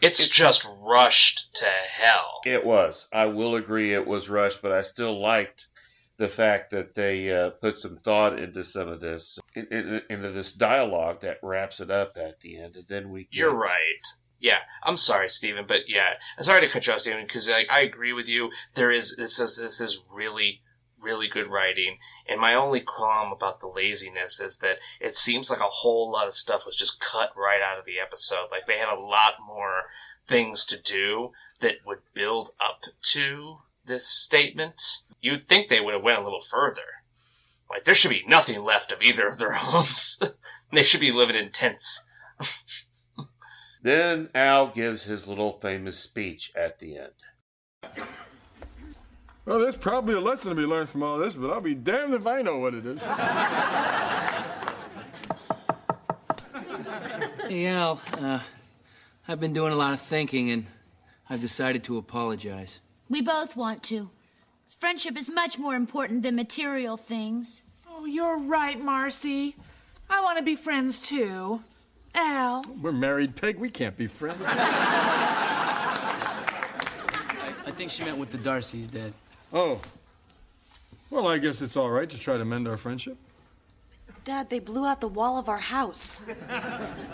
It's just rushed to hell. It was. I will agree it was rushed, but I still liked the fact that they uh, put some thought into some of this, in, in, into this dialogue that wraps it up at the end, and then we. Get, You're right. Yeah, I'm sorry, Stephen, but yeah, I'm sorry to cut you off, Stephen, because like I agree with you. There is this is this is really really good writing, and my only qualm about the laziness is that it seems like a whole lot of stuff was just cut right out of the episode. Like they had a lot more things to do that would build up to this statement. You'd think they would have went a little further. Like there should be nothing left of either of their <laughs> homes. they should be living in tents. Then Al gives his little famous speech at the end. Well, there's probably a lesson to be learned from all this, but I'll be damned if I know what it is. Hey, Al, uh, I've been doing a lot of thinking and I've decided to apologize. We both want to. Friendship is much more important than material things. Oh, you're right, Marcy. I want to be friends too. Al. We're married, Peg. We can't be friends. I think she meant with the D'Arcy's, Dad. Oh. Well, I guess it's all right to try to mend our friendship. Dad, they blew out the wall of our house.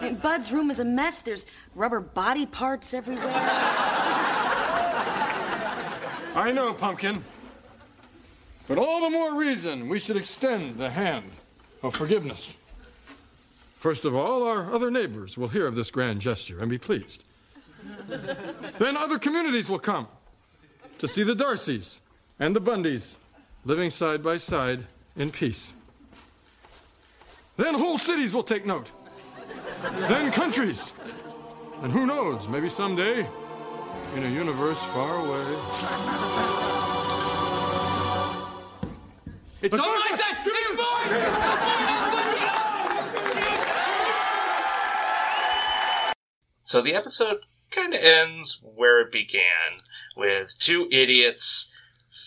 and Bud's room is a mess. There's rubber body parts everywhere. I know, Pumpkin. But all the more reason we should extend the hand of forgiveness. First of all, our other neighbors will hear of this grand gesture and be pleased. then other communities will come to see the D'Arcys and the Bundys living side by side in peace. Then whole cities will take note. then countries. And who knows, maybe someday, in a universe far away. It's on my side! It's So the episode kind of ends where it began, with two idiots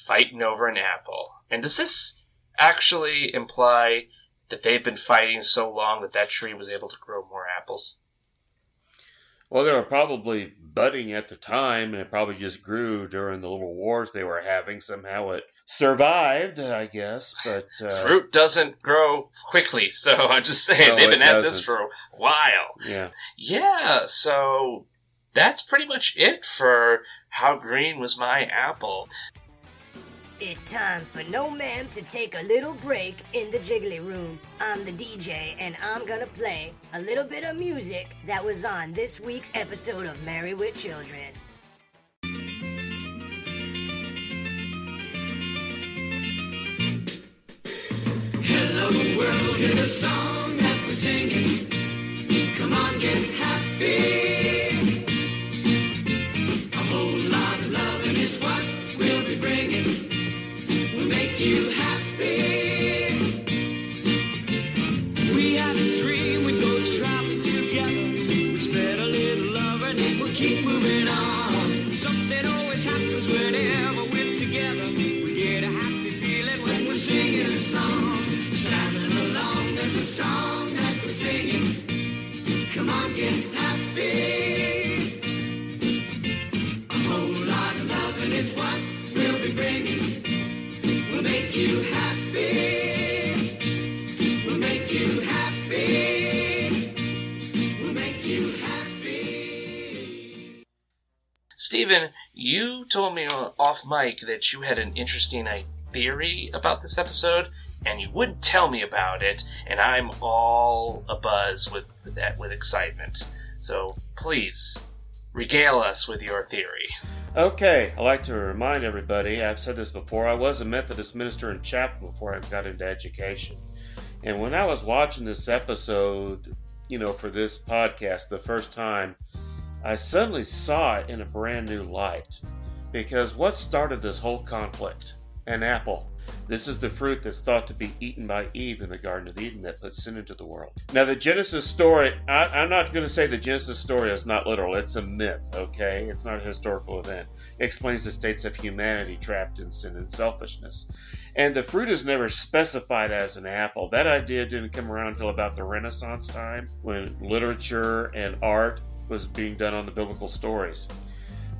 fighting over an apple. And does this actually imply that they've been fighting so long that that tree was able to grow more apples? Well, they were probably budding at the time, and it probably just grew during the little wars they were having. Somehow it survived, I guess. But uh, Fruit doesn't grow quickly, so <laughs> I'm just saying No, they've been at this for a while. yeah, Yeah, so that's pretty much it for How Green Was My Apple. It's time for No Ma'am to take a little break in the Jiggly Room. I'm the DJ, and I'm gonna play a little bit of music that was on this week's episode of Married with Children. Hello world, hear the song that we're singing. Come on, get happy. Off mic that you had an interesting theory about this episode, and you wouldn't tell me about it, and I'm all abuzz with, that with excitement. So please regale us with your theory. Okay, I'd like to remind everybody, I've said this before, I was a Methodist minister and chaplain before I got into education. And when I was watching this episode, you know, for this podcast the first time, I suddenly saw it in a brand new light. Because what started this whole conflict? An apple. This is the fruit that's thought to be eaten by Eve in the Garden of Eden that put sin into the world. Now, the Genesis story, I, I'm not going to say the Genesis story is not literal. It's a myth, okay? It's not a historical event. It explains the states of humanity trapped in sin and selfishness. And the fruit is never specified as an apple. That idea didn't come around until about the Renaissance time when literature and art was being done on the biblical stories.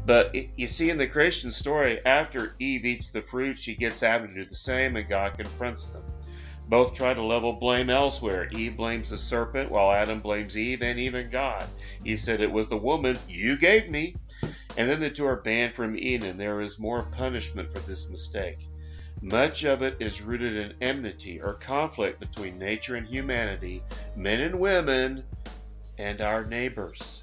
But you see, in the creation story, after Eve eats the fruit, she gets Adam to do the same, and God confronts them. Both try to level blame elsewhere. Eve blames the serpent, while Adam blames Eve and even God. He said, It was the woman you gave me. And then the two are banned from Eden, there is more punishment for this mistake. Much of it is rooted in enmity or conflict between nature and humanity, men and women, and our neighbors.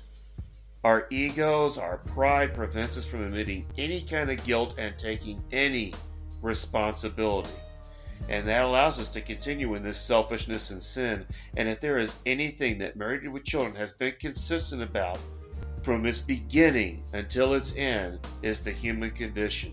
Our egos, our pride prevents us from admitting any kind of guilt and taking any responsibility. And that allows us to continue in this selfishness and sin. And if there is anything that Married with Children has been consistent about from its beginning until its end, is the human condition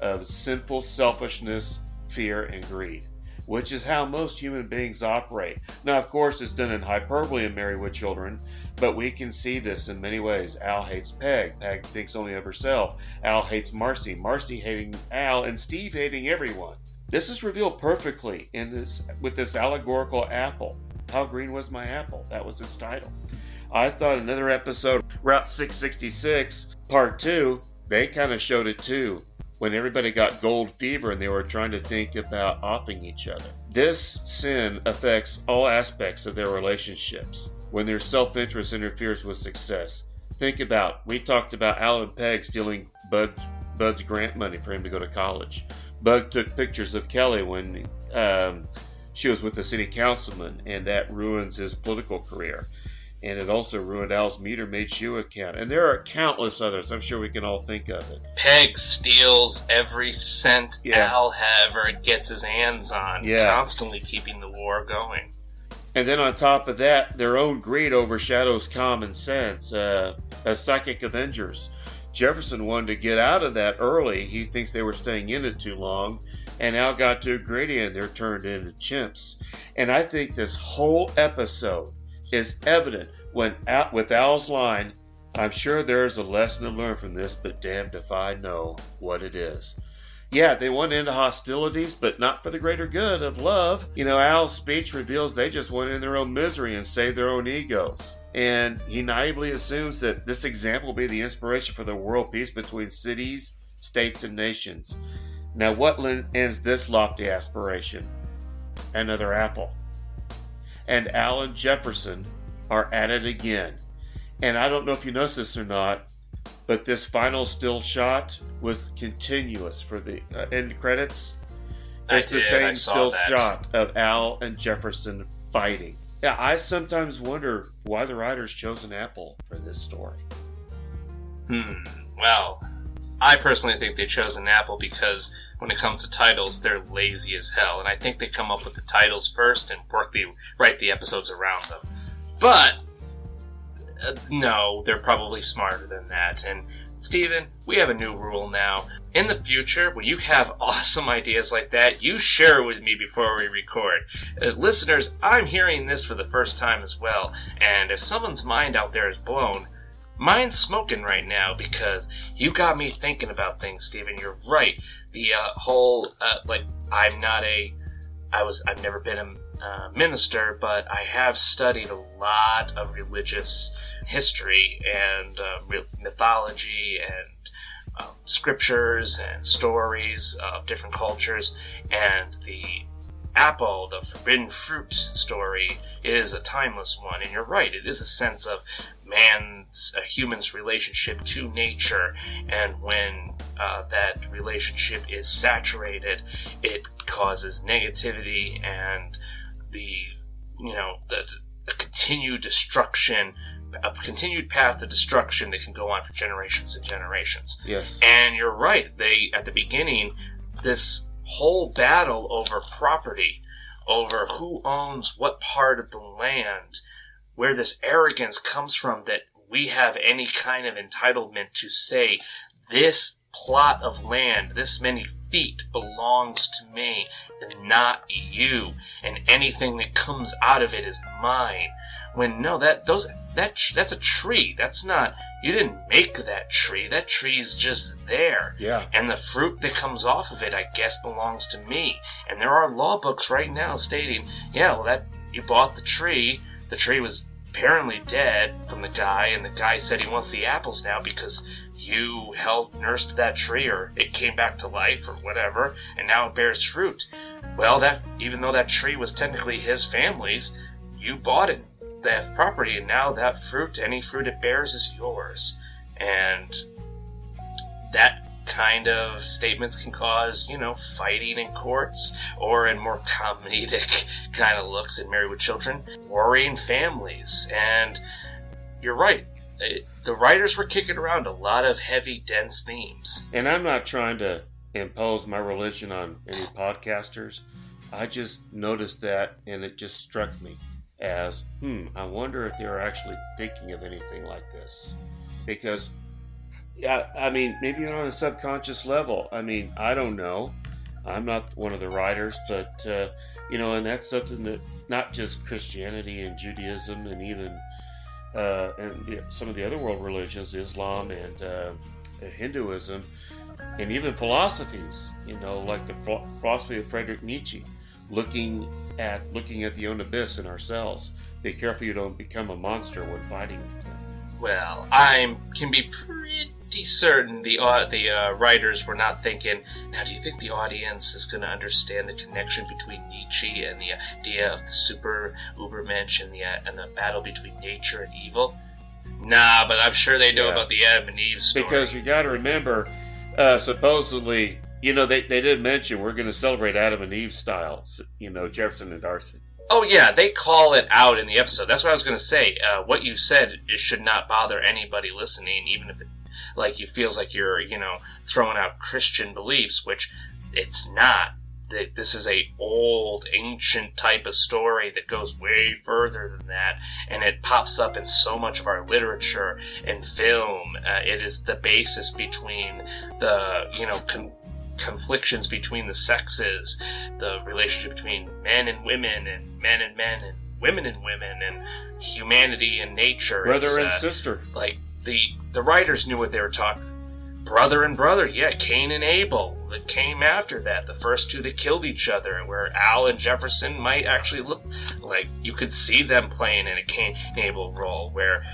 of sinful selfishness, fear, and greed which is how most human beings operate. Now, of course, it's done in hyperbole in Married with Children, but we can see this in many ways. Al hates Peg. Peg thinks only of herself. Al hates Marcy. Marcy hating Al, and Steve hating everyone. This is revealed perfectly in this with this allegorical apple. How green was my apple? That was its title. I thought another episode, Route 666, Part 2, they kind of showed it too when everybody got gold fever and they were trying to think about offing each other. This sin affects all aspects of their relationships when their self interest interferes with success. Think about, we talked about Al and Peg stealing Bud, Bud's grant money for him to go to college. Bud took pictures of Kelly when um, she was with the city councilman, and that ruins his political career. And it also ruined Al's meter maid shoe account. And there are countless others. I'm sure we can all think of it. Peg steals every cent Yeah. Al ever gets his hands on, Yeah. constantly keeping the war going. And then on top of that, their own greed overshadows common sense. Uh, as psychic Avengers, Jefferson wanted to get out of that early. He thinks they were staying in it too long. And Al got too greedy and they're turned into chimps. And I think this whole episode is evident when Al, with Al's line, I'm sure there's a lesson to learn from this, but damned if I know what it is. Yeah, they went into hostilities, but not for the greater good of love. You know, Al's speech reveals they just went in their own misery and saved their own egos. And he naively assumes that this example will be the inspiration for the world peace between cities, states, and nations. Now, what ends this lofty aspiration? Another apple. And Al and Jefferson are at it again. And I don't know if you noticed this or not, but this final still shot was continuous for the uh, end credits. I It's the did, same still that. shot of Al and Jefferson fighting. Yeah, I sometimes wonder why the writers chose an apple for this story. Hmm. Well, I personally think they chose an apple because when it comes to titles, they're lazy as hell, and I think they come up with the titles first and work the write the episodes around them. But uh, no, they're probably smarter than that. And Steven, we have a new rule now. In the future, when you have <laughs> awesome ideas like that, you share it with me before we record. Uh, listeners, I'm hearing this for the first time as well, and if someone's mind out there is blown, mine's smoking right now because you got me thinking about things, Steven. You're right. The uh, whole uh, like I'm not a I was I've never been a uh, minister, but I have studied a lot of religious history and uh, re- mythology and um, scriptures and stories of different cultures, and the apple, the forbidden fruit story, is a timeless one. And you're right; it is a sense of man's, a human's relationship to nature, and when uh, that relationship is saturated, it causes negativity and the, you know, the, the continued destruction, a continued path to destruction that can go on for generations and generations. Yes. And you're right. They at the beginning, this whole battle over property, over who owns what part of the land, where this arrogance comes from that we have any kind of entitlement to say this plot of land, this many feet belongs to me and not you, and anything that comes out of it is mine. When no, that those that that's a tree. That's not you didn't make that tree. That tree's just there. Yeah. And the fruit that comes off of it, I guess, belongs to me. And there are law books right now stating, yeah, well, that you bought the tree. The tree was apparently dead from the guy, and the guy said he wants the apples now because you helped nursed that tree, or it came back to life, or whatever, and now it bears fruit. Well, that even though that tree was technically his family's, you bought it, that property, and now that fruit, any fruit it bears, is yours. And that kind of statements can cause, you know, fighting in courts, or in more comedic <laughs> kind of looks at Married with Children, worrying families. And you're right. It- the writers were kicking around a lot of heavy, dense themes. And I'm not trying to impose my religion on any podcasters. I just noticed that and it just struck me as, hmm, I wonder if they're actually thinking of anything like this. Because, yeah, I mean, maybe on a subconscious level. I mean, I don't know. I'm not one of the writers, but, uh, you know, and that's something that not just Christianity and Judaism and even uh, and some of the other world religions, Islam and uh, Hinduism, and even philosophies, you know, like the philosophy of Friedrich Nietzsche, looking at looking at the own abyss in ourselves. Be careful you don't become a monster when fighting. Well, I can be pretty certain the uh, the uh, writers were not thinking. Now, do you think the audience is going to understand the connection between Nietzsche and the idea of the super Ubermensch and the uh, and the battle between nature and evil? Nah, but I'm sure they know Yeah. about the Adam and Eve story. Because you got to remember, uh, supposedly, you know, they, they did mention we're going to celebrate Adam and Eve style, you know, Jefferson and D'Arcy. Oh yeah, they call it out in the episode. That's what I was going to say. Uh, what you said should not bother anybody listening, even if it like you feels like you're you know throwing out Christian beliefs, which it's not. This is a old, ancient type of story that goes way further than that, and it pops up in so much of our literature and film. Uh, it is the basis between the you know conflictions between the sexes, the relationship between men and women, and men and men, and women and women, and humanity and nature. Brother and uh, sister. Like the the writers knew what they were talking. Brother and brother, yeah, Cain and Abel that came after that. The first two that killed each other, where Al and Jefferson might actually look like you could see them playing in a Cain and Abel role. Where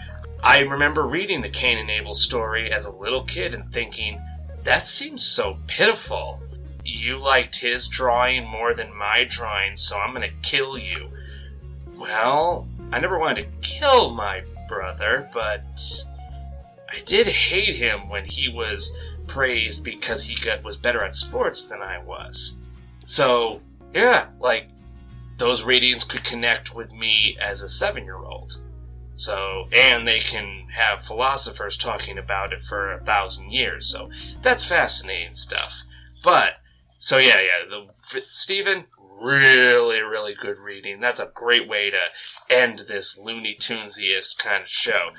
I remember reading the Cain and Abel story as a little kid and thinking, that seems so pitiful. You liked his drawing more than my drawing, so I'm gonna kill you. Well, I never wanted to kill my brother, but I did hate him when he was praised because he got, was better at sports than I was. So, yeah, like, those readings could connect with me as a seven year old. So, and they can have philosophers talking about it for a thousand years. So, that's fascinating stuff. But, so yeah, yeah, the Stephen, really, really good reading. That's a great way to end this Looney Tunesiest kind of show.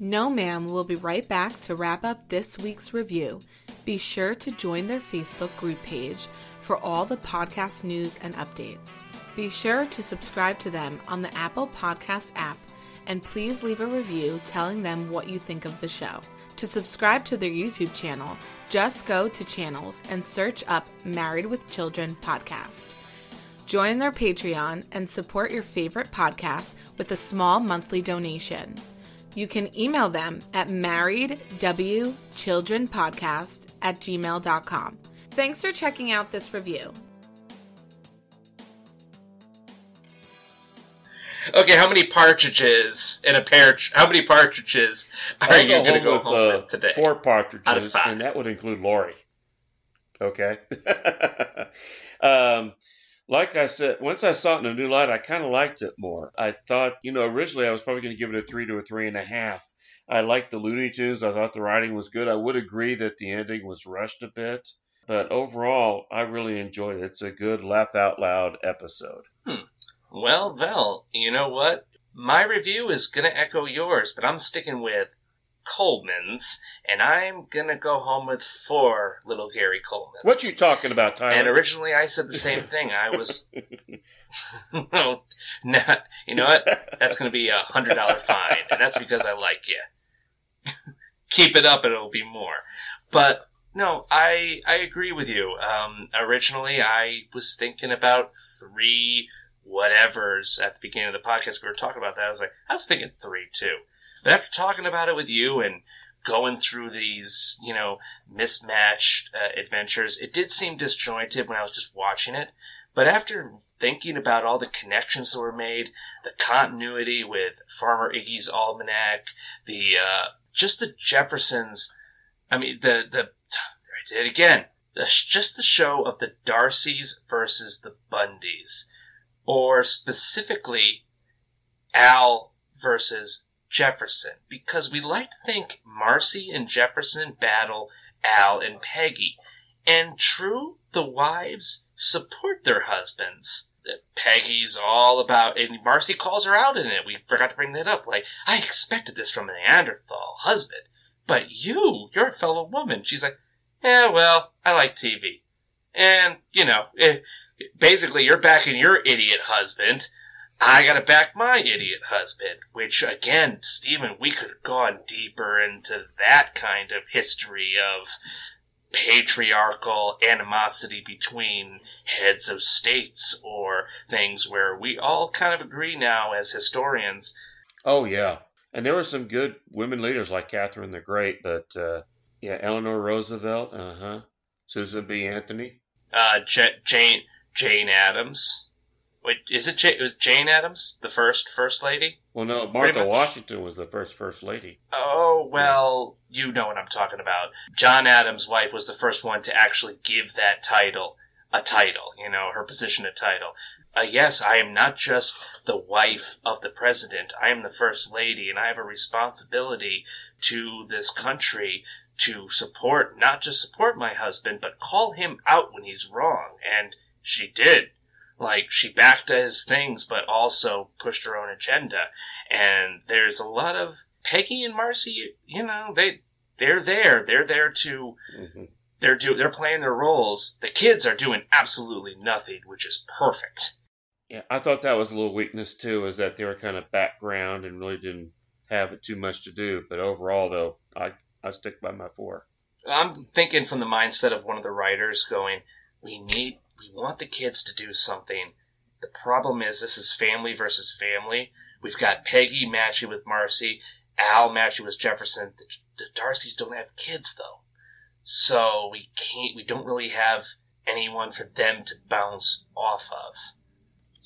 No Ma'am will be right back to wrap up this week's review. Be sure to join their Facebook group page for all the podcast news and updates. Be sure to subscribe to them on the Apple Podcast app and please leave a review telling them what you think of the show. To subscribe to their YouTube channel, just go to channels and search up Married with Children podcast. Join their Patreon and support your favorite podcast with a small monthly donation. You can email them at marriedwchildrenpodcast at gmail.com. Thanks for checking out this review. Okay, how many partridges in a pear? How many partridges are I'll you going to home go with, home uh, with today? Four partridges, and that would include Lori. Okay. <laughs> um, like I said, once I saw it in a new light, I kind of liked it more. I thought, you know, originally I was probably going to give it a three to a three and a half. I liked the Looney Tunes. I thought the writing was good. I would agree that the ending was rushed a bit, but overall, I really enjoyed it. It's a good laugh out loud episode. Well, Vel, you know what? My review is going to echo yours, but I'm sticking with Coleman's, and I'm going to go home with four little Gary Coleman. What you talking about, Tyler? And originally I said the same thing. I was. <laughs> <laughs> no, not. You know what? That's going to be a hundred dollar fine, and that's because I like you. <laughs> Keep it up, and it'll be more. But no, I I agree with you. Um, originally, I was thinking about three whatevers at the beginning of the podcast. We were talking about that. I was like, I was thinking three too. But after talking about it with you and going through these, you know, mismatched uh, adventures, it did seem disjointed when I was just watching it. But after thinking about all the connections that were made, the continuity with Farmer Iggy's Almanac, the uh, just the Jeffersons, I mean the the I did it again. The, just the show of the D'Arcys versus the Bundys, or specifically Al versus Jefferson, because we like to think Marcy and Jefferson battle Al and Peggy. And true, the wives support their husbands. Peggy's all about, and Marcy calls her out in it. We forgot to bring that up. Like, I expected this from a Neanderthal husband, but you, you're a fellow woman. She's like, yeah, well, I like TV. And, you know, basically, you're backing your idiot husband. I gotta back my idiot husband. Which, again, Stephen, we could have gone deeper into that kind of history of patriarchal animosity between heads of states or things where we all kind of agree now as historians. Oh yeah, And there were some good women leaders like Catherine the Great, but uh, yeah, Eleanor Roosevelt, uh huh, Susan B. Anthony. Uh, J- Jane Jane Addams. Wait, is it Jane, was Jane Addams the first first lady? Well, no, Martha. Washington was the first first lady. Oh well, you know what I'm talking about. John Adams' wife was the first one to actually give that title a title. You know, her position a title. Uh, yes, I am not just the wife of the president. I am the first lady, and I have a responsibility to this country to support, not just support my husband, but call him out when he's wrong. And she did. Like, she backed his things, but also pushed her own agenda. And there's a lot of Peggy and Marcy, you know, they, they're there. They're there to, mm-hmm. they're do, they're playing their roles. The kids are doing absolutely nothing, which is perfect. Yeah, I thought that was a little weakness too, is that they were kind of background and really didn't have too much to do. But overall, though, I I stick by my four. I'm thinking from the mindset of one of the writers going, we need, we want the kids to do something. The problem is this is family versus family. We've got Peggy matching with Marcy, Al matching with Jefferson. The, the D'Arcys don't have kids though, so we can't. We don't really have anyone for them to bounce off of.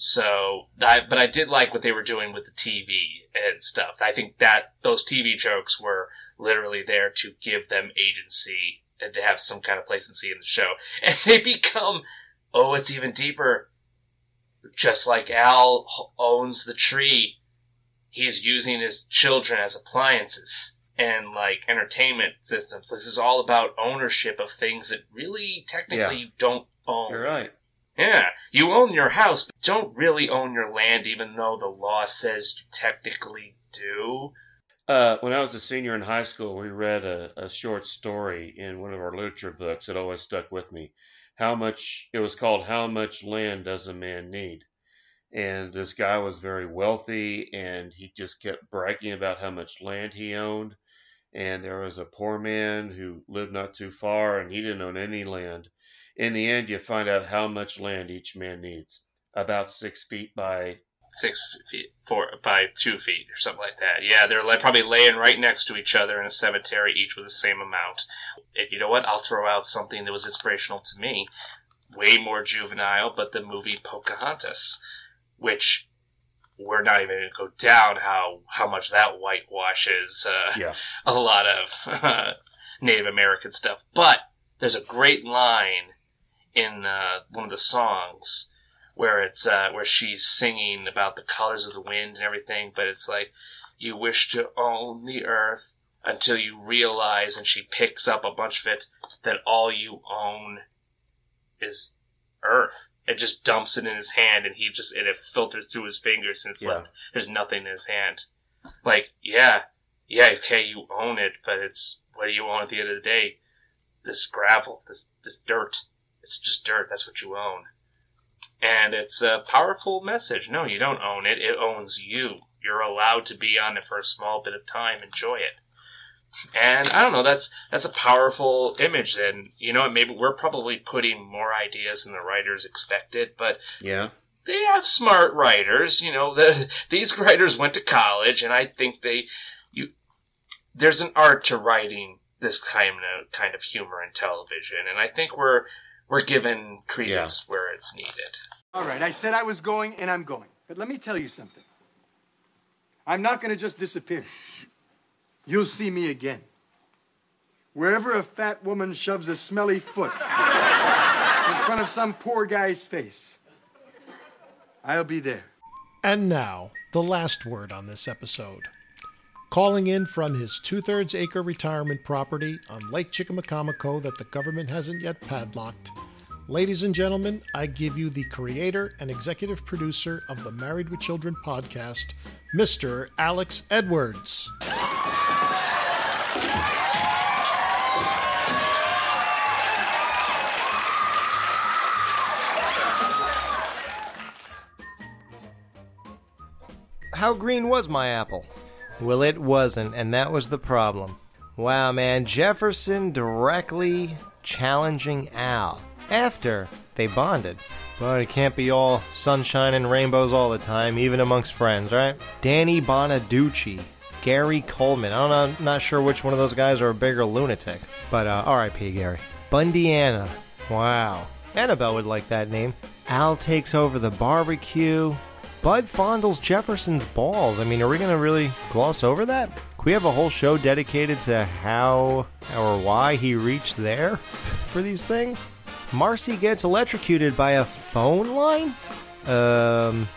So, I, but I did like what they were doing with the TV and stuff. I think that those TV jokes were literally there to give them agency and to have some kind of placency in the show. <laughs> And they become, oh, it's even deeper. Just like Al owns the tree, he's using his children as appliances and like entertainment systems. This is all about ownership of things that really technically Yeah. you don't own. You're right. Yeah, you own your house, but don't really own your land, even though the law says you technically do. Uh, when I was a senior in high school, we read a, a short story in one of our literature books. It always stuck with me. How much it was called "How Much Land Does a Man Need?" And this guy was very wealthy, and he just kept bragging about how much land he owned. And there was a poor man who lived not too far, and he didn't own any land. In the end, you find out how much land each man needs. About six feet by Six feet, four by two feet, or something like that. Yeah, they're like probably laying right next to each other in a cemetery, each with the same amount. And you know what? I'll throw out something that was inspirational to me, way more juvenile, but the movie Pocahontas, which we're not even going to go down how how much that whitewashes uh, Yeah. <laughs> a lot of <laughs> Native American stuff. But there's a great line in uh, one of the songs where it's uh, where she's singing about the colors of the wind and everything, but it's like you wish to own the earth until you realize, and she picks up a bunch of it that all you own is earth. It just dumps it in his hand, and he just and it filters through his fingers, and it's Yeah. like there's nothing in his hand. Like, yeah, yeah, okay, you own it, but it's what do you own at the end of the day? This gravel, this this dirt. It's just dirt. That's what you own. And it's a powerful message. No, you don't own it. It owns you. You're allowed to be on it for a small bit of time. Enjoy it. And I don't know. That's that's a powerful image. And you know, maybe we're probably putting more ideas than the writers expected, but yeah. they have smart writers. You know, the, <laughs> these writers went to college, and I think they you there's an art to writing this kind of kind of humor in television, and I think we're we're given credence where it's needed. All right, I said I was going, and I'm going. But let me tell you something. I'm not going to just disappear. You'll see me again. Wherever a fat woman shoves a smelly foot in front of some poor guy's face, I'll be there. And now, the last word on this episode. Calling in from his two thirds acre retirement property on Lake Chickamaucomico that the government hasn't yet padlocked. Ladies and gentlemen, I give you the creator and executive producer of the Married with Children podcast, Mr. Alex Edwards. How green was my apple? Well, it wasn't, and that was the problem. Wow, man, Jefferson directly challenging Al after they bonded. But it can't be all sunshine and rainbows all the time, even amongst friends, right? Danny Bonaduce Gary Coleman. I don't know, I'm not sure which one of those guys are a bigger lunatic, but uh, R.I.P. Gary. Bundiana. Wow. Annabelle would like that name. Al takes over the barbecue. Bud fondles Jefferson's balls. I mean, are we going to really gloss over that? We have a whole show dedicated to how or why he reached there <laughs> for these things? Marcy gets electrocuted by a phone line? Um,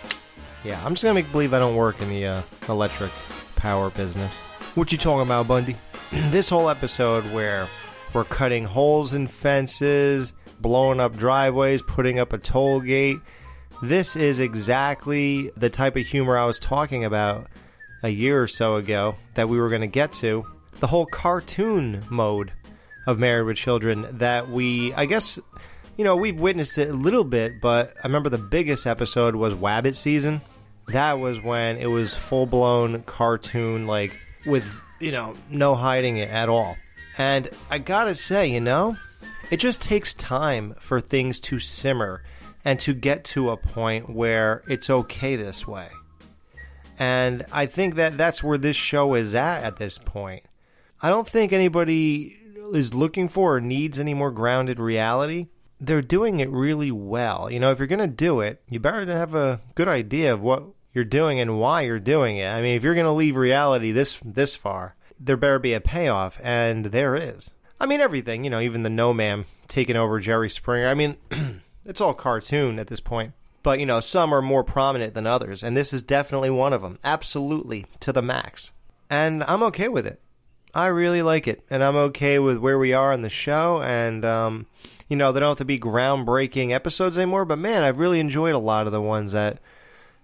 yeah, I'm just gonna make believe I don't work in the uh, electric power business. What you talking about, Bundy? <clears throat> this whole episode where we're cutting holes in fences, blowing up driveways, putting up a toll gate. This is exactly the type of humor I was talking about a year or so ago that we were going to get to. The whole cartoon mode of Married with Children that we, I guess, you know, we've witnessed it a little bit, but I remember the biggest episode was Wabbit season. That was when it was full blown cartoon, like with, you know, no hiding it at all. And I gotta say, you know, it just takes time for things to simmer and to get to a point where it's okay this way. And I think that that's where this show is at at this point. I don't think anybody is looking for or needs any more grounded reality. They're doing it really well. You know, if you're going to do it, you better have a good idea of what you're doing and why you're doing it. I mean, if you're going to leave reality this this far, there better be a payoff, and there is. I mean, everything. You know, even the No Ma'am taking over Jerry Springer. I mean, <clears throat> it's all cartoon at this point. But, you know, some are more prominent than others, and this is definitely one of them. Absolutely, to the max. And I'm okay with it. I really like it, and I'm okay with where we are in the show, and, um, you know, they don't have to be groundbreaking episodes anymore, but man, I've really enjoyed a lot of the ones that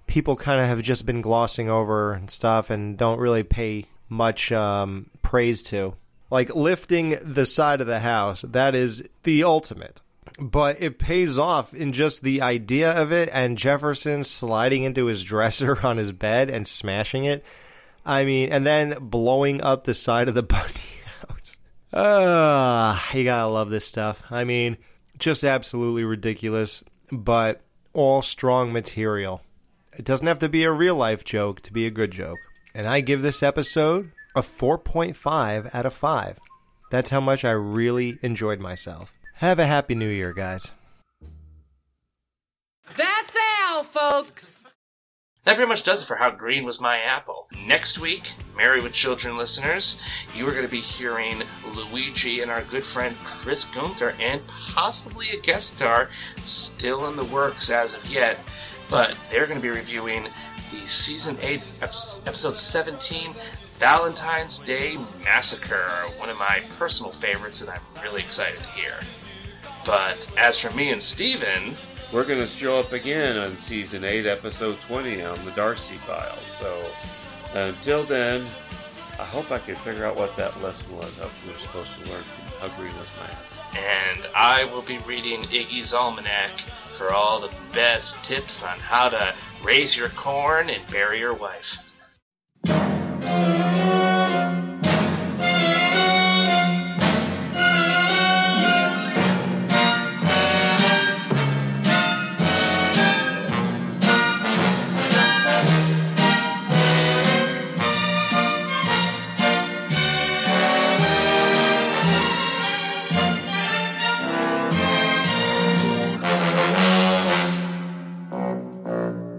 people kind of have just been glossing over and stuff and don't really pay much um, praise to. Like lifting the side of the house, that is the ultimate but it pays off in just the idea of it and Jefferson sliding into his dresser <laughs> on his bed and smashing it. I mean, and then blowing up the side of the <laughs> Bundy house. Uh, you gotta love this stuff. I mean, just absolutely ridiculous, but all strong material. It doesn't have to be a real life joke to be a good joke. And I give this episode a 4.5 out of 5. That's how much I really enjoyed myself. Have a happy new year, guys. That's Al, folks. That pretty much does it for How Green Was My Apple. Next week, Married with Children listeners, you are going to be hearing Luigi and our good friend Chris Gunther and possibly a guest star still in the works as of yet, but they're going to be reviewing the season 8, episode 17 Valentine's Day Massacre, one of my personal favorites that I'm really excited to hear. But as for me and Steven, we're going to show up again on season 8, episode 20 on the D'Arcy Files. So until then, I hope I can figure out what that lesson was that we were supposed to learn from How Green Was My. And I will be reading Iggy's Almanac for all the best tips on how to raise your corn and bury your wife.